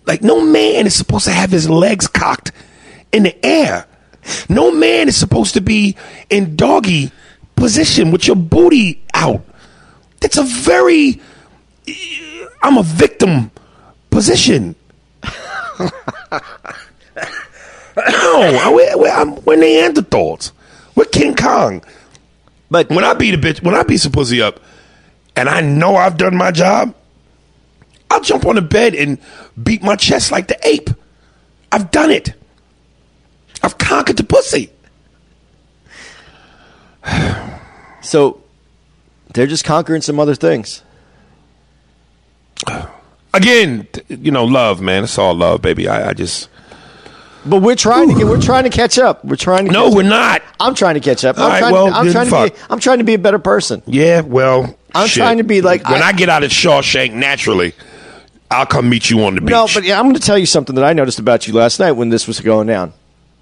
Like no man is supposed to have his legs cocked in the air. No man is supposed to be in doggy position with your booty out. That's a very I'm a victim position. no, we're, we're, I'm, we're Neanderthals. We're King Kong. But When I beat a bitch, when I beat some pussy up, and I know I've done my job, I'll jump on the bed and beat my chest like the ape. I've done it. I've conquered the pussy. so they're just conquering some other things. Again, you know, love, man. It's all love, baby. I, I just, But we're trying to get. We're trying to catch up. We're trying to. No, we're up. not. I'm trying to catch up. I'm right, trying. well, I'm trying to be. I'm trying to be a better person. Yeah, well, I'm shit. trying to be like- when I- I, get out of Shawshank naturally, I'll come meet you on the beach. No, but yeah, I'm going to tell you something that I noticed about you last night when this was going down,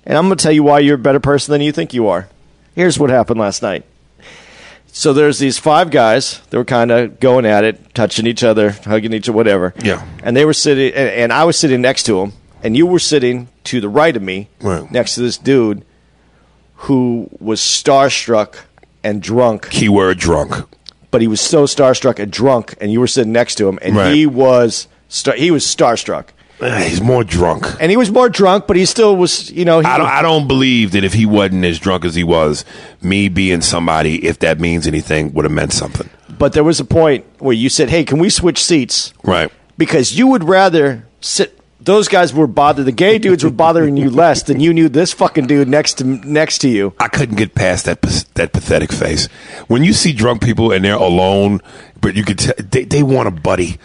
and I'm going to tell you why you're a better person than you think you are. Here's what happened last night. So there's these five guys. They were kind of going at it, touching each other, hugging each other, whatever. Yeah. And they were sitting, and, and I was sitting next to them, and you were sitting to the right of me, Right. next to this dude who was starstruck and drunk keyword drunk. But he was so starstruck and drunk, and you were sitting next to him, and Right. he was star- he was starstruck, Eh, He's more drunk. and he was more drunk, but he still was, you know, he, I don't, I don't believe that if he wasn't as drunk as he was, me being somebody, if that means anything, would have meant something. but there was a point where you said, "Hey, can we switch seats?" Right. Because you would rather sit. Those guys were bothered. The gay dudes were bothering you less than you knew this fucking dude next to next to you. I couldn't get past that that pathetic face. When you see drunk people and they're alone, but you could tell they, they want a buddy,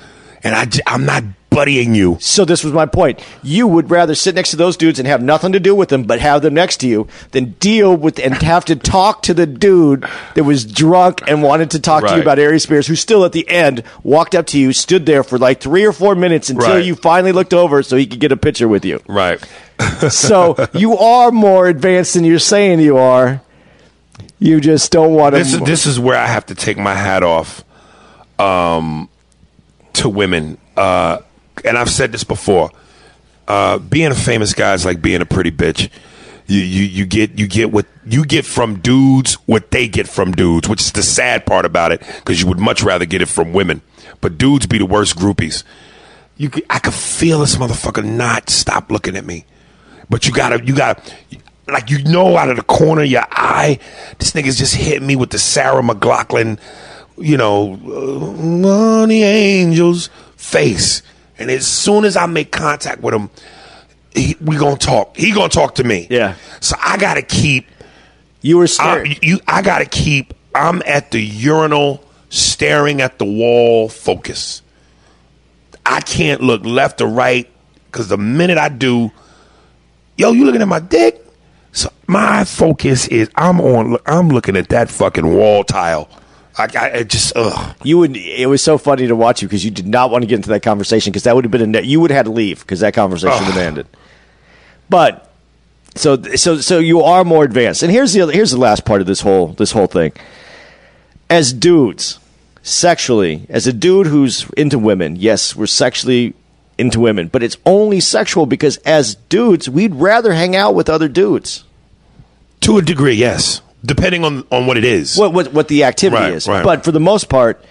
and I I'm not buddying you. So this was my point. You would rather sit next to those dudes and have nothing to do with them, but have them next to you, than deal with and have to talk to the dude that was drunk and wanted to talk to you about Aries Spears, who still at the end walked up to you, stood there for like three or four minutes until Right. you finally looked over so he could get a picture with you. Right. So you are more advanced than you're saying you are. You just don't want to. This is this is where I have to take my hat off, um, to women. Uh, and I've said this before. Uh, being a famous guy is like being a pretty bitch. You, you you get you get what you get from dudes what they get from dudes, which is the sad part about it because you would much rather get it from women. But dudes be the worst groupies. You could, I could feel this motherfucker not stop looking at me. But you gotta you gotta like you know out of the corner of your eye, this nigga's just hitting me with the Sarah McLachlan, you know, uh, on the angels face. And as soon as I make contact with him, he, we gonna talk. He gonna talk to me. Yeah. So I gotta keep you were I, scared. you, I gotta keep. I'm at the urinal, staring at the wall, focus. I can't look left or right because the minute I do, yo, you looking at my dick? So my focus is I'm on. I'm looking at that fucking wall tile. I, I it just ugh. You would. It was so funny to watch you because you did not want to get into that conversation because that would have been a. You would have had to leave because that conversation would have ended. But so so so you are more advanced. And here's the other, here's the last part of this whole this whole thing. As dudes, sexually, as a dude who's into women, yes, we're sexually into women, but it's only sexual because as dudes, we'd rather hang out with other dudes. To a degree, yes. Depending on on what it is. what what, what the activity Right, is. right. But for the most part,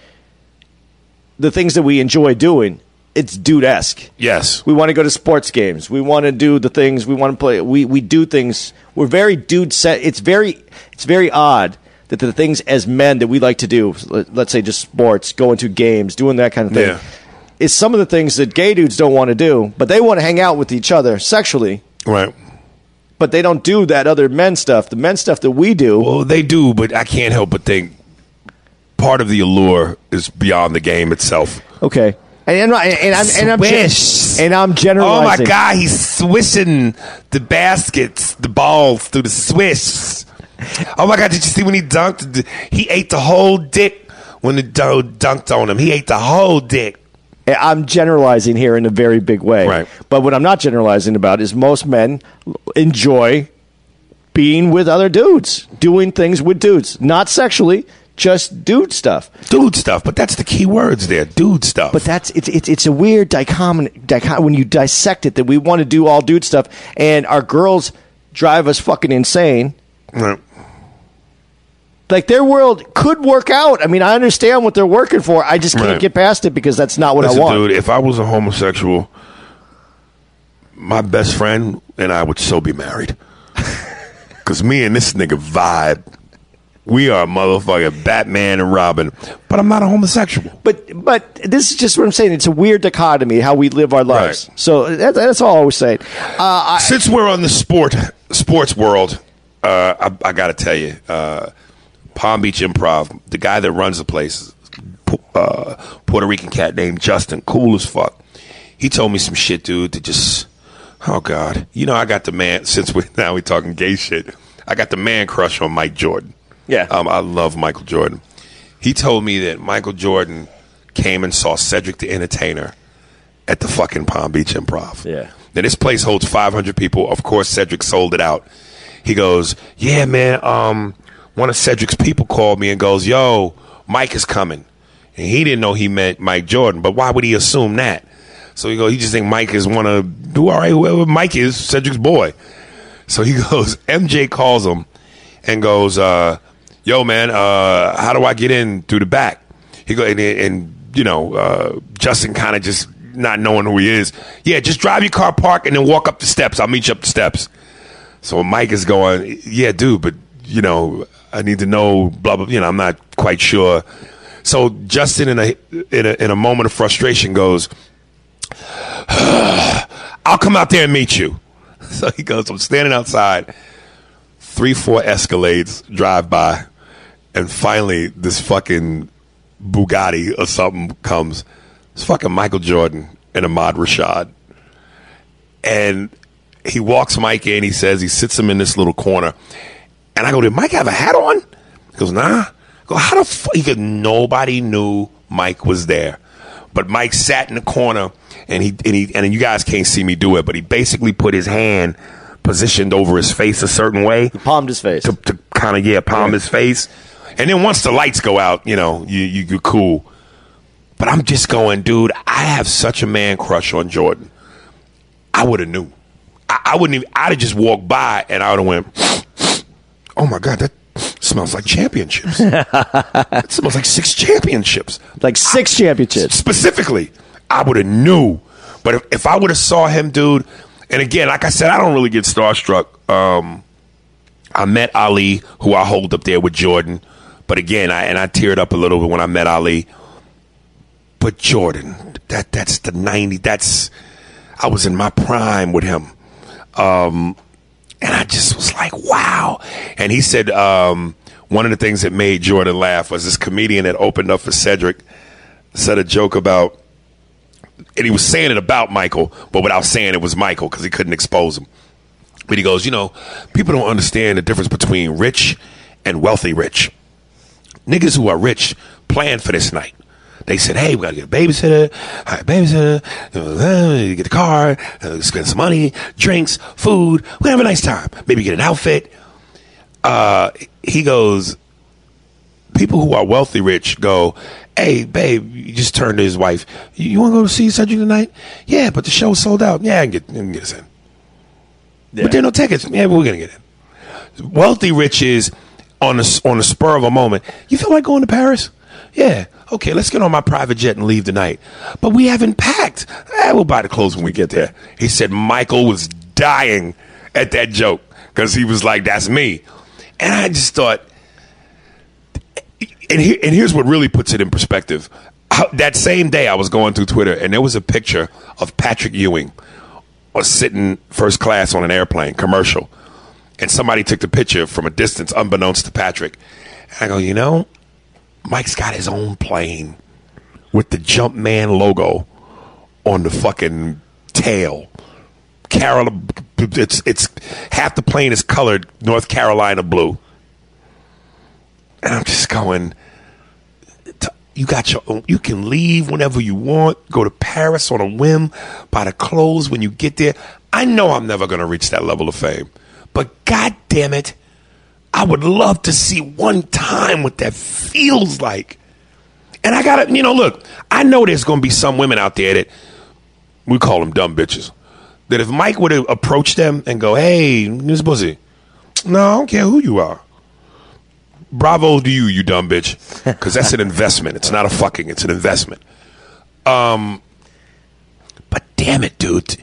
the things that we enjoy doing, it's dude esque. yes. We want to go to sports games. We want to do the things we want to play. We we do things. We're very dude set. It's very it's very odd that the things as men that we like to do, let- let's say just sports, going to games, doing that kind of thing, Yeah. is some of the things that gay dudes don't want to do, but they want to hang out with each other sexually. Right. But they don't do that other men stuff. The men stuff that we do. Well, they do, but I can't help but think part of the allure is beyond the game itself. Okay. And, and, and I'm and I'm Swish. and I'm generalizing. Oh my God, he's swishing the baskets, the balls through the swish. Oh my God, did you see when he dunked? He ate the whole dick when the dude dunked on him. He ate the whole dick. Eh, I'm generalizing here in a very big way. Right. But what I'm not generalizing about is most men enjoy being with other dudes, doing things with dudes, not sexually, just dude stuff. Dude stuff, but that's the key words there. Dude stuff. But that's it's it's, it's a weird dichotomy, dichom- when you dissect it that we want to do all dude stuff and our girls drive us fucking insane. Right. Like their world could work out. I mean, I understand what they're working for. I just can't Right. get past it because that's not what Listen, I want. dude, if I was a homosexual, my best friend and I would so be married. Because me and this nigga vibe. We are motherfucking Batman and Robin. But I'm not a homosexual. But but this is just what I'm saying. It's a weird dichotomy how we live our lives. Right. So that, that's all I was saying. Uh, I, Since we're on the sport sports world, uh, I, I got to tell you, uh, Palm Beach Improv, the guy that runs the place, uh, Puerto Rican cat named Justin, cool as fuck. He told me some shit, dude, to just Oh God, you know I got the man. Since we now we talking gay shit, I got the man crush on Mike Jordan. Yeah. um, I love Michael Jordan. He told me that Michael Jordan came and saw Cedric the Entertainer at the fucking Palm Beach Improv. Yeah. Now this place holds 500 people. Of course, Cedric sold it out. He goes, "Yeah, man. Um, one of Cedric's people called me and goes, "Yo, Mike is coming." And he didn't know he meant Mike Jordan, but why would he assume that? So he go, he just think Mike is one of do all right. Whoever Mike is, Cedric's boy. So he goes. MJ calls him and goes, uh, "Yo, man, uh, how do I get in through the back?" He go and, and you know, uh, Justin kind of just not knowing who he is. Yeah, just drive your car, park, and then walk up the steps. I'll meet you up the steps. So Mike is going, yeah, dude, but you know, I need to know, blah blah. You know, I'm not quite sure. So Justin, in a in a, in a moment of frustration, goes, "I'll come out there and meet you." So he goes, "I'm standing outside." Three, four Escalades drive by, and finally, this fucking Bugatti or something comes. It's fucking Michael Jordan and Ahmad Rashad and he walks Mike in. He says he sits him in this little corner, and I go, "Did Mike have a hat on?" He goes, "Nah." I go, "How the fuck?" He goes, "Nobody knew Mike was there, but Mike sat in the corner, and he and he and you guys can't see me do it, but he basically put his hand positioned over his face a certain way He Palmed his face. to, to kind of yeah palm his face, and then once the lights go out, you know you you you're cool. But I'm just going, dude. I have such a man crush on Jordan. I would have knew. I, I wouldn't even. I'd have just walked by and I would have went. Oh my god, that smells like championships. it smells like six championships. Like six championships. Specifically, I would have knew. But if, if I would have saw him, dude, and again, like I said, I don't really get starstruck. Um, I met Ali, who I hold up there with Jordan. But again, I and I teared up a little bit when I met Ali. But Jordan, that that's the ninety. That's I was in my prime with him. Um, and I just was like, wow. And he said um, one of the things that made Jordan laugh was this comedian that opened up for Cedric said a joke about, and he was saying it about Michael, but without saying it was Michael because he couldn't expose him. But he goes, you know, people don't understand the difference between rich and wealthy rich. Niggas who are rich plan for this night. They said, hey, we got to get a babysitter, hire a babysitter, get the car, uh, spend some money, drinks, food. We have a nice time. Maybe get an outfit. Uh, he goes, people who are wealthy rich go, hey, babe, you just turned to his wife. You, you want to go to see Cedric tonight? Yeah, but the show's sold out. Yeah, I can get, I can get us in. But there are no tickets. Yeah, we're going to get in. Wealthy rich is on the, on the spur of a moment. You feel like going to Paris? Yeah. Okay, let's get on my private jet and leave tonight. But we haven't packed. Eh, we'll buy the clothes when we get there. He said Michael was dying at that joke because he was like, that's me. And I just thought, and, here, and here's what really puts it in perspective. That same day, I was going through Twitter, and there was a picture of Patrick Ewing was sitting first class on an airplane commercial, and somebody took the picture from a distance, unbeknownst to Patrick. And I go, you know, Mike's got his own plane with the Jumpman logo on the fucking tail. Carol, it's it's half the plane is colored North Carolina blue, and I'm just going. You got your own. You can leave whenever you want. Go to Paris on a whim. Buy the clothes when you get there. I know I'm never going to reach that level of fame, but god damn it, I would love to see one time what that feels like. And I gotta, you know, look, I know there's gonna be some women out there that we call them dumb bitches. That if Mike would have approached them and go, "Hey, Miss Pussy," no, I don't care who you are. Bravo to you, you dumb bitch, because that's an investment. It's not a fucking. It's an investment. Um, but damn it, dude, to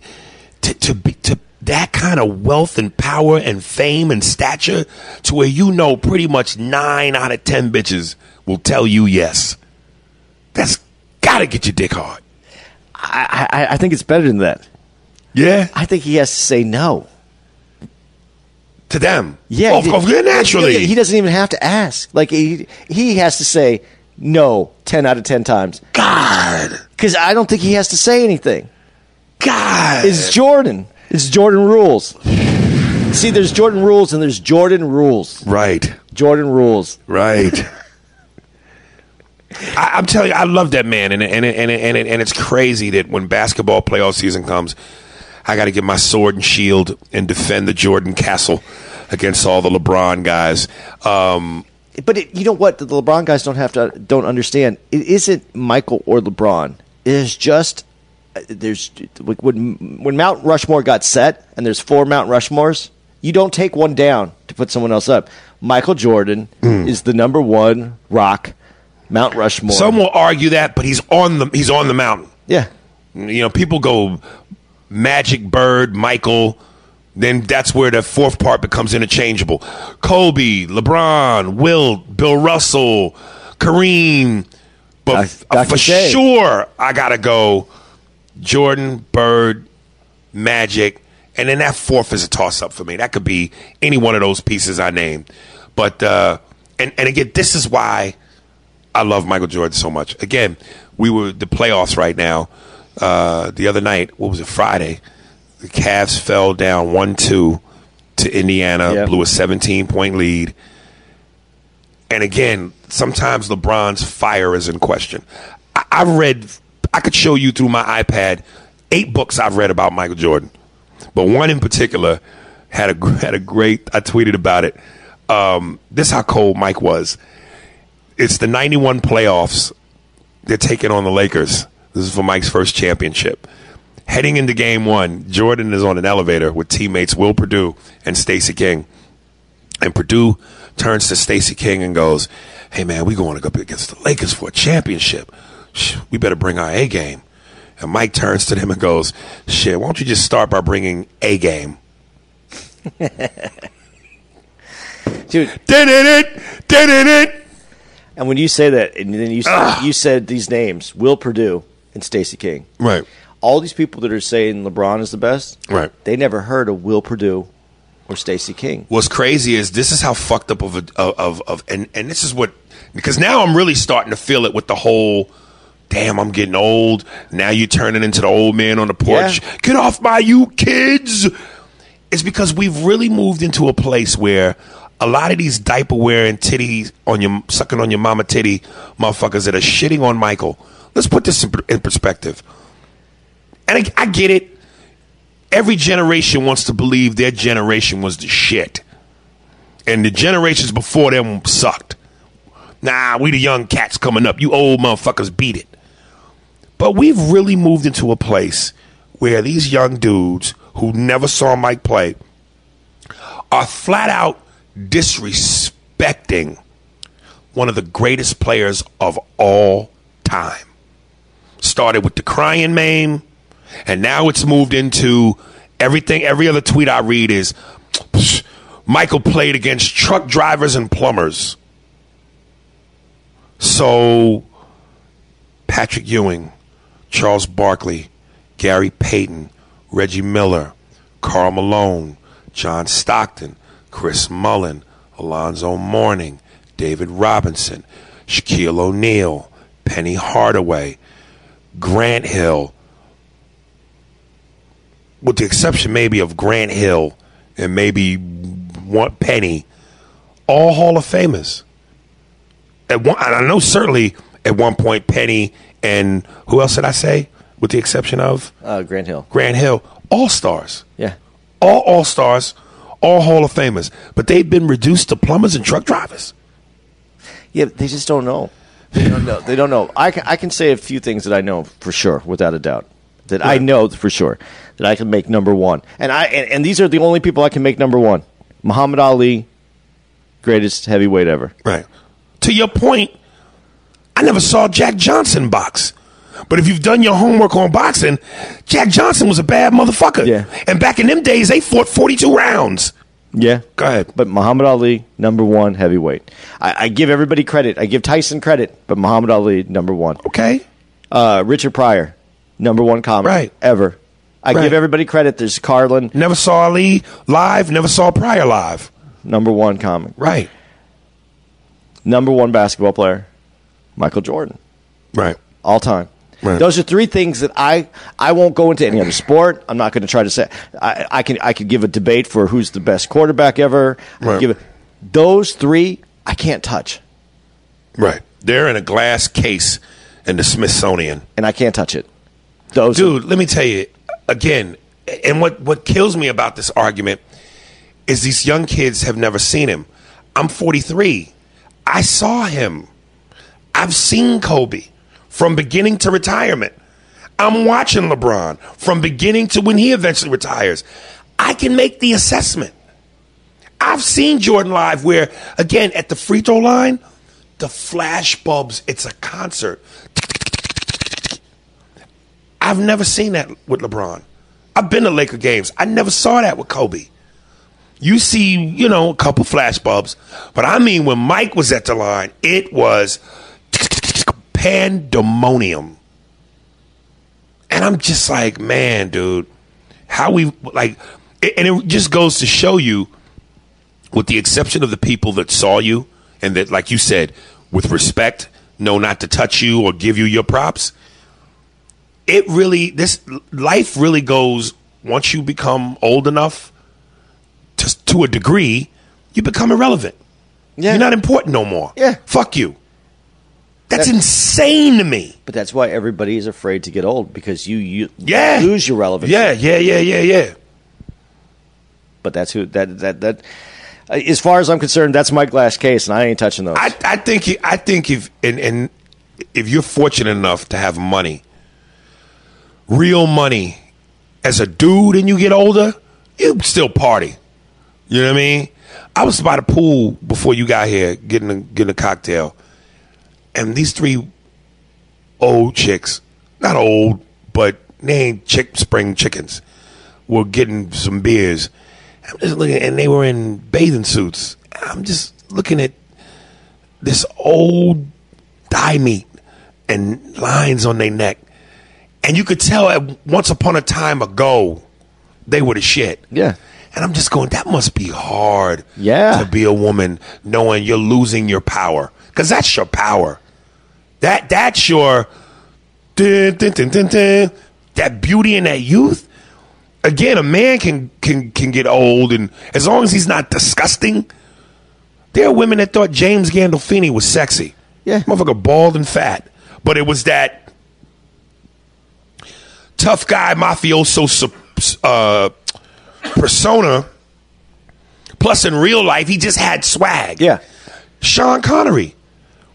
to, to be to that kind of wealth and power and fame and stature to where you know pretty much nine out of ten bitches will tell you yes. That's gotta get your dick hard. I, I, I think it's better than that. Yeah, I think he has to say no. to them. Yeah, Well, of he- course, naturally. He doesn't even have to ask. Like he he has to say no ten out of ten times God, because I don't think he has to say anything. God. is Jordan. It's Jordan rules. See, there's Jordan rules and there's Jordan rules. Right. Jordan rules. Right. I, I'm telling you, I love that man, and and and and, and, and it's crazy that when basketball playoff season comes, I got to get my sword and shield and defend the Jordan Castle against all the LeBron guys. Um, But it, you know what? The LeBron guys don't have to don't understand. It isn't Michael or LeBron. It is just there's when when Mount Rushmore got set and there's four Mount Rushmores. You don't take one down to put someone else up. Michael Jordan hmm. is the number one rock Mount Rushmore. some will argue that, but he's on the he's on the mountain. yeah, You know, people go Magic Bird, Michael. Then that's where the fourth part becomes interchangeable. Kobe, LeBron, Wilt, Bill Russell, Kareem. But Doc- f- Dr. for J. sure, I gotta go Jordan, Bird, Magic, and then that fourth is a toss up for me. That could be any one of those pieces I named. But uh, and and again, this is why I love Michael Jordan so much. Again, we were the playoffs right now. Uh, the other night, what was it? Friday, the Cavs fell down one two to Indiana, Yeah. blew a seventeen point lead. And again, sometimes LeBron's fire is in question. I, I've read, I could show you through my iPad eight books I've read about Michael Jordan, but one in particular had a had a great. I tweeted about it. Um, this is how cold Mike was. It's the '91 playoffs. They're taking on the Lakers. This is for Mike's first championship. Heading into game one, Jordan is on an elevator with teammates Will Perdue and Stacey King. And Perdue turns to Stacey King and goes, Hey man, we going to go up against the Lakers for a championship. We better bring our A game. And Mike turns to them and goes, Shit, why don't you just start by bringing A game? dude. Did it? Did it? And when you say that, and then you said, you said these names: Will Perdue and Stacey King. Right. All these people that are saying LeBron is the best, Right. They never heard of Will Perdue or Stacey King. What's crazy is this is how fucked up of a of, of and and this is what because now I'm really starting to feel it with the whole. Damn, I'm getting old. Now you're turning into the old man on the porch. Yeah. Get off my you kids. It's because we've really moved into a place where a lot of these diaper wearing titties on your sucking on your mama titty motherfuckers that are shitting on Michael. Let's put this in, in perspective. And I, I get it. Every generation wants to believe their generation was the shit and the generations before them sucked. Nah, we the young cats coming up. You old motherfuckers beat it. But we've really moved into a place where these young dudes who never saw Mike play are flat out disrespecting one of the greatest players of all time. Started with the crying meme, and now it's moved into everything. Every other tweet I read is Michael played against truck drivers and plumbers. So, Patrick Ewing, Charles Barkley, Gary Payton, Reggie Miller, Karl Malone, John Stockton, Chris Mullin, Alonzo Mourning, David Robinson, Shaquille O'Neal, Penny Hardaway, Grant Hill, with the exception maybe of Grant Hill and maybe one Penny, all Hall of Famers. At one, I know certainly at one point Penny and who else did I say? With the exception of Uh, Grant Hill. Grant Hill, all stars, Yeah. all all stars, all Hall of Famers, but they've been reduced to plumbers and truck drivers. Yeah, they just don't know. They don't know. They don't know. I can, I can say a few things that I know for sure, without a doubt. That I know for sure that I can make number one, and I and, and these are the only people I can make number one. Muhammad Ali, greatest heavyweight ever. Right. To your point, I never saw Jack Johnson box. But if you've done your homework on boxing, Jack Johnson was a bad motherfucker. Yeah. And back in them days, they fought 42 rounds. Yeah. Go ahead. But Muhammad Ali, number one heavyweight. I, I give everybody credit. I give Tyson credit, but Muhammad Ali, number one. Okay. Uh, Richard Pryor, number one comic Right. ever. I Right. give everybody credit. There's Carlin, Never saw Ali live, never saw Pryor live. number one comic. Right. Number one basketball player, Michael Jordan, Right. all time. Right. Those are three things that I I won't go into any other sport. I'm not going to try to say I, I can I could give a debate for who's the best quarterback ever. I Right. give it, those three I can't touch, Right. They're in a glass case in the Smithsonian. and I can't touch it. Those, Dude, let me tell you again, and what, what kills me about this argument is these young kids have never seen him. I'm 43. I saw him. I've seen Kobe from beginning to retirement. I'm watching LeBron from beginning to when he eventually retires. I can make the assessment. I've seen Jordan live where, again, at the free throw line, the flash bulbs, it's a concert. I've never seen that with LeBron. I've been to Laker games. I never saw that with Kobe. You see, you know, a couple flash bulbs, but I mean, when Mike was at the line, it was pandemonium. And I'm just like, man, dude, how we like, and it just goes to show you, with the exception of the people that saw you and that, like you said, with respect, know not to touch you or give you your props it really this life really goes once you become old enough to, to a degree you become irrelevant Yeah. you're not important no more Yeah. fuck you that's That- insane to me but that's why everybody is afraid to get old because you you yeah lose your relevance. yeah yeah yeah yeah yeah but that's who that that that. uh, As far as I'm concerned, that's my glass case, and I ain't touching those. I, I think I think if and, and if you're fortunate enough to have money, real money, as a dude, and you get older, you still party. You know what I mean? I was by the pool before you got here, getting a, getting a cocktail, and these three old chicks, not old, but they ain't chick spring chickens, were getting some beers. I'm just looking, and they were in bathing suits. I'm just looking at this old thigh meat and lines on their neck. And you could tell at once upon a time ago, they were the shit. Yeah. And I'm just going, that must be hard. Yeah. To be a woman knowing you're losing your power. Because that's your power. That that's your dun, dun, dun, that beauty and that youth. Again, a man can can can get old and as long as he's not disgusting. There are women that thought James Gandolfini was sexy. Yeah. Motherfucker bald and fat. But it was that tough guy mafioso uh, persona. Plus, in real life, he just had swag. Yeah. Sean Connery.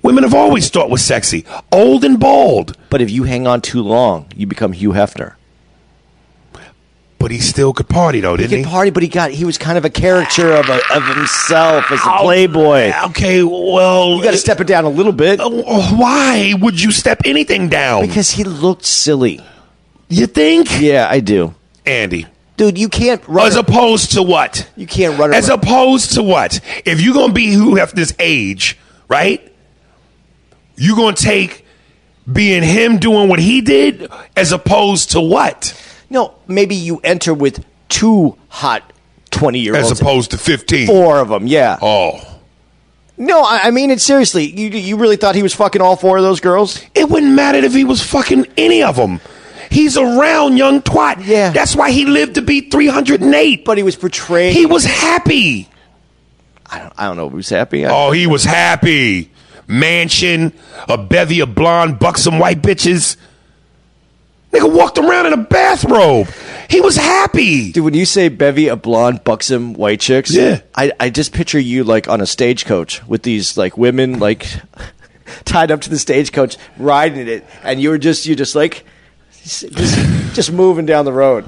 Women have always thought was sexy. Old and bald. But if you hang on too long, you become Hugh Hefner. But he still could party, though, He didn't he? could party, but he got he was kind of a caricature of a, of himself as a playboy. Okay, well. You got to step it down a little bit Uh, Why would you step anything down? because he looked silly. you think? Yeah, I do, Andy. dude. You can't run. As opposed to what? you can't run. As around- opposed to what? If you're gonna be who have this age, right? You're gonna take being him doing what he did as opposed to what? no, maybe you enter with two hot twenty year olds. As opposed to 15. four of them. Yeah. Oh. No, I, I mean it seriously. You you really thought he was fucking all four of those girls? It wouldn't matter if he was fucking any of them. He's a round young twat. Yeah. That's why he lived to be 308. But he was portraying. he was happy. I don't. I don't know. if He was happy. I- Oh, he was happy. Mansion, a bevy of blonde, buxom white bitches. Nigga walked around in a bathrobe. He was happy. Dude, when you say bevy of blonde, buxom white chicks, Yeah. I, I just picture you like on a stagecoach with these like women like tied up to the stagecoach riding it, and you were just you just like just just moving down the road.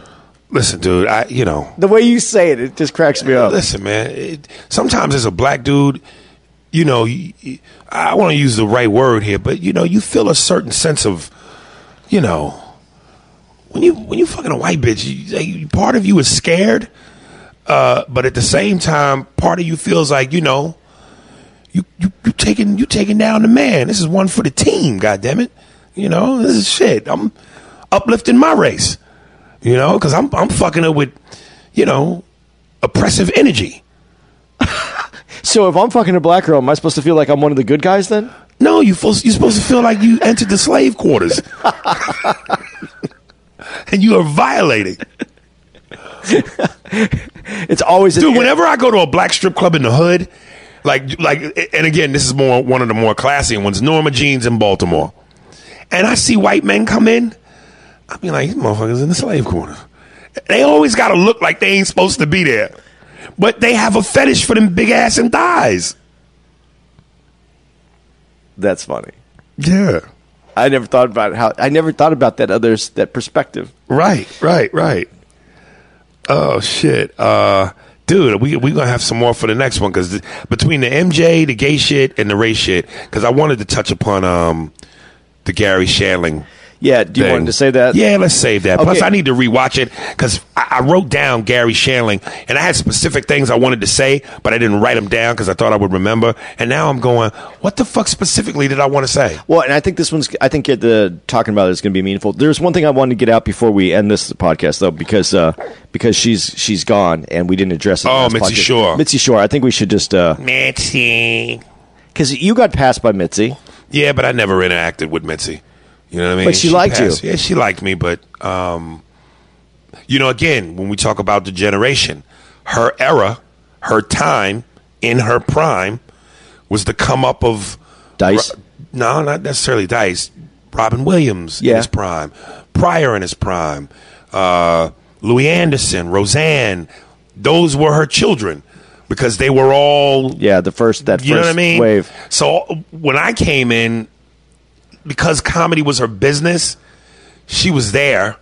Listen, dude, I you know, The way you say it, it just cracks me up. listen, man. It, sometimes as a black dude, you know, I want to use the right word here, but you know, you feel a certain sense of, you know, when you when you fucking a white bitch, you- part of you is scared, uh, but at the same time, part of you feels like you know, you you you taking you taking down the man. This is one for the team. God damn it, you know, this is shit. I'm uplifting my race, you know, because I'm I'm fucking it with, you know, oppressive energy. So if I'm fucking a black girl, am I supposed to feel like I'm one of the good guys then? No, you you're supposed to feel like you entered the slave quarters, and you are violating. It's always Dude, whenever I go to a black strip club in the hood, like like, and again, this is more one of the more classy ones, Norma Jeans in Baltimore, and I see white men come in, I be like, these motherfuckers in the slave quarters. They always got to look like they ain't supposed to be there, but they have a fetish for them big ass and thighs. That's funny. Yeah. I never thought about how I never thought about that others that perspective. Right, right, right. Oh shit, uh, dude, we we gonna have some more for the next one because between the MJ, the gay shit, and the race shit, because I wanted to touch upon um the Garry Shandling. Yeah, do you thing. want to say that? Yeah, let's save that. Plus, I need to rewatch it because I, I wrote down Garry Shandling, and I had specific things I wanted to say, but I didn't write them down because I thought I would remember. And now I'm going, what the fuck specifically did I want to say? Well, and I think this one's. I think the talking about it is going to be meaningful. There's one thing I wanted to get out before we end this podcast, though, because uh, because she's she's gone and we didn't address it. Oh, Mitzi podcast. Shore. Mitzi Shore. I think we should just uh, Mitzi. because you got passed by Mitzi. Yeah, but I never interacted with Mitzi. You know what I mean? But she liked you. Yeah, she liked me, but um, you know, again, when we talk about the generation, her era, her time in her prime was the come up of Dice. Ro- no, not necessarily Dice. Robin Williams in his prime, Pryor in his prime, uh, Louie Anderson, Roseanne. Those were her children because they were all Yeah, the first that you first know what I mean? wave. So when I came in, because comedy was her business, she was there.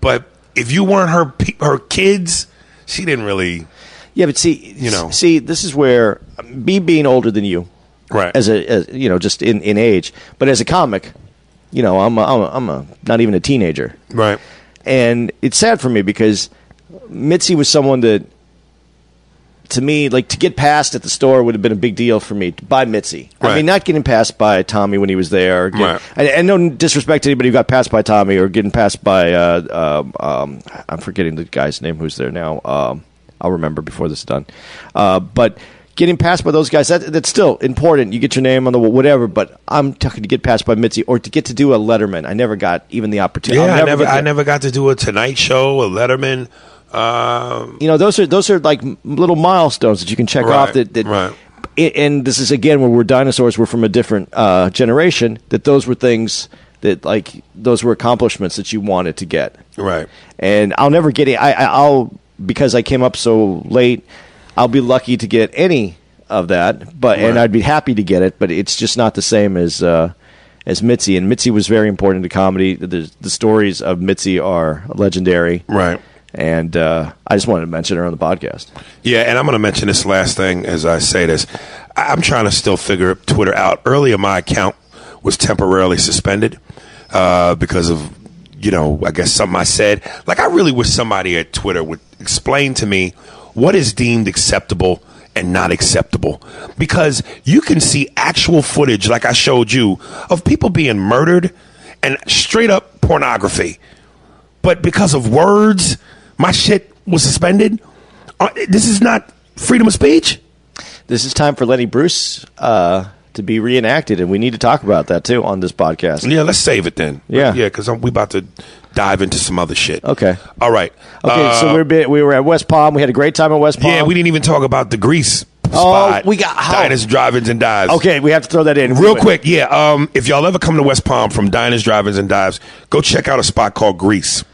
But if you weren't her pe- her kids, she didn't really. Yeah, but see, You know. see, this is where me being older than you, Right. as a as, you know, just in, in age, but as a comic, you know, I'm a, I'm, a, I'm a not even a teenager, right. and it's sad for me because Mitzi was someone that, to me, like to get passed at the store would have been a big deal for me to buy Mitzi. I mean, not getting passed by Tommy when he was there. Or get- Right. and, and no disrespect to anybody who got passed by Tommy or getting passed by, uh, um, um, I'm forgetting the guy's name who's there now. Um, I'll remember before this is done. Uh, but getting passed by those guys, that, that's still important. You get your name on the whatever, but I'm talking to get passed by Mitzi or to get to do a Letterman. I never got even the opportunity. Yeah, I'll I never I never got to do a Tonight Show, a Letterman. Um, you know those are those are like little milestones that you can check Right, off that, that right. And this is again where we're dinosaurs we're from a different uh, generation that those were things that like those were accomplishments that you wanted to get right. and I'll never get it I, I'll because I came up so late I'll be lucky to get any of that but and I'd be happy to get it but it's just not the same as uh, as Mitzi and Mitzi was very important to comedy the, the stories of Mitzi are legendary Right. And uh, I just wanted to mention her on the podcast. Yeah, and I'm going to mention this last thing as I say this. I'm trying to still figure Twitter out. Earlier, my account was temporarily suspended uh, because of, you know, I guess something I said. Like, I really wish somebody at Twitter would explain to me what is deemed acceptable and not acceptable. Because you can see actual footage, like I showed you, of people being murdered and straight up pornography but because of words, my shit was suspended. Uh, this is not freedom of speech. This is time for Lenny Bruce uh, to be reenacted, and we need to talk about that too on this podcast. Yeah, let's save it then. Yeah. yeah, because we about to dive into some other shit. Okay. all right. Okay, Uh, so we're bi- we were at West Palm. We had a great time at West Palm. yeah, we didn't even talk about the grease Oh, spot. we got- how? diners, drive-ins, and dives. Okay, we have to throw that in Real quick, yeah. Um, if y'all ever come to West Palm from diners, drive-ins, and dives, go check out a spot called Grease.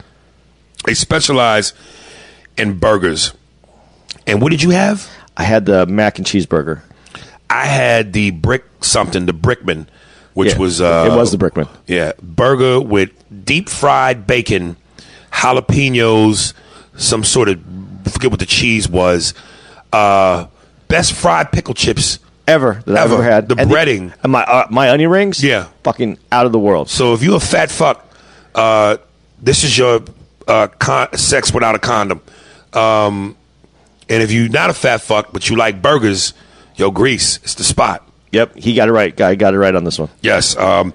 They specialize in burgers. And what did you have? I had the mac and cheeseburger. I had the brick something, the Brickman, which Yeah, was uh, it was the Brickman. Yeah, burger with deep fried bacon, jalapenos, some sort of forget what the cheese was. Uh, best fried pickle chips. Ever that I've Ever. ever had. The And breading. and my uh, my onion rings. Yeah. fucking out of the world. So if you're a fat fuck, uh, this is your uh, con- sex without a condom. Um, and if you're not a fat fuck but you like burgers, yo, Grease, it's the spot. Yep, he got it right. Guy got it right on this one. Yes. Um,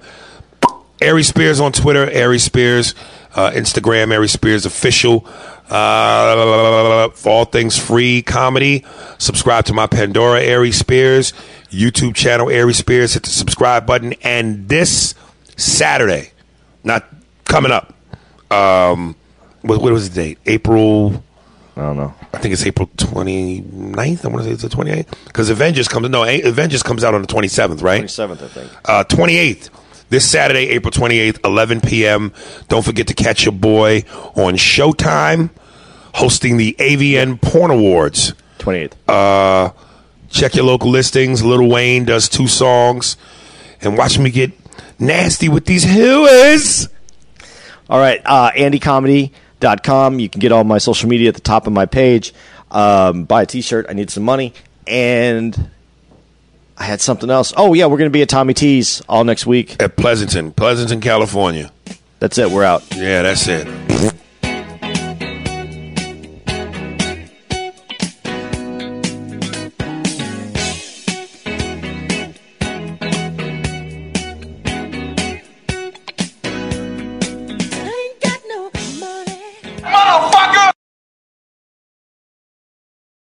Aries Spears on Twitter, Aries Spears, uh, Instagram, Aries Spears official. Uh, for all things free comedy, subscribe to my Pandora Aries Spears YouTube channel Aries Spears. Hit the subscribe button. And this Saturday, not coming up. Um, what, what was the date? April. I don't know. I think it's April 29th. I want to say it's the 28th because Avengers comes. No, Avengers comes out on the 27th, right? 27th, I think. Uh, 28th. This Saturday, April 28th, 11 p.m. Don't forget to catch your boy on Showtime, hosting the AVN Porn Awards. 28th. Uh, check your local listings. Little Wayne does two songs, and watch me get nasty with these hooers. All right, uh, AndyComedy.com. You can get all my social media at the top of my page. Um, buy a T-shirt. I need some money, and I had something else. Oh yeah, we're going to be at Tommy T's all next week. At Pleasanton, Pleasanton, California. That's it. We're out. Yeah, that's it.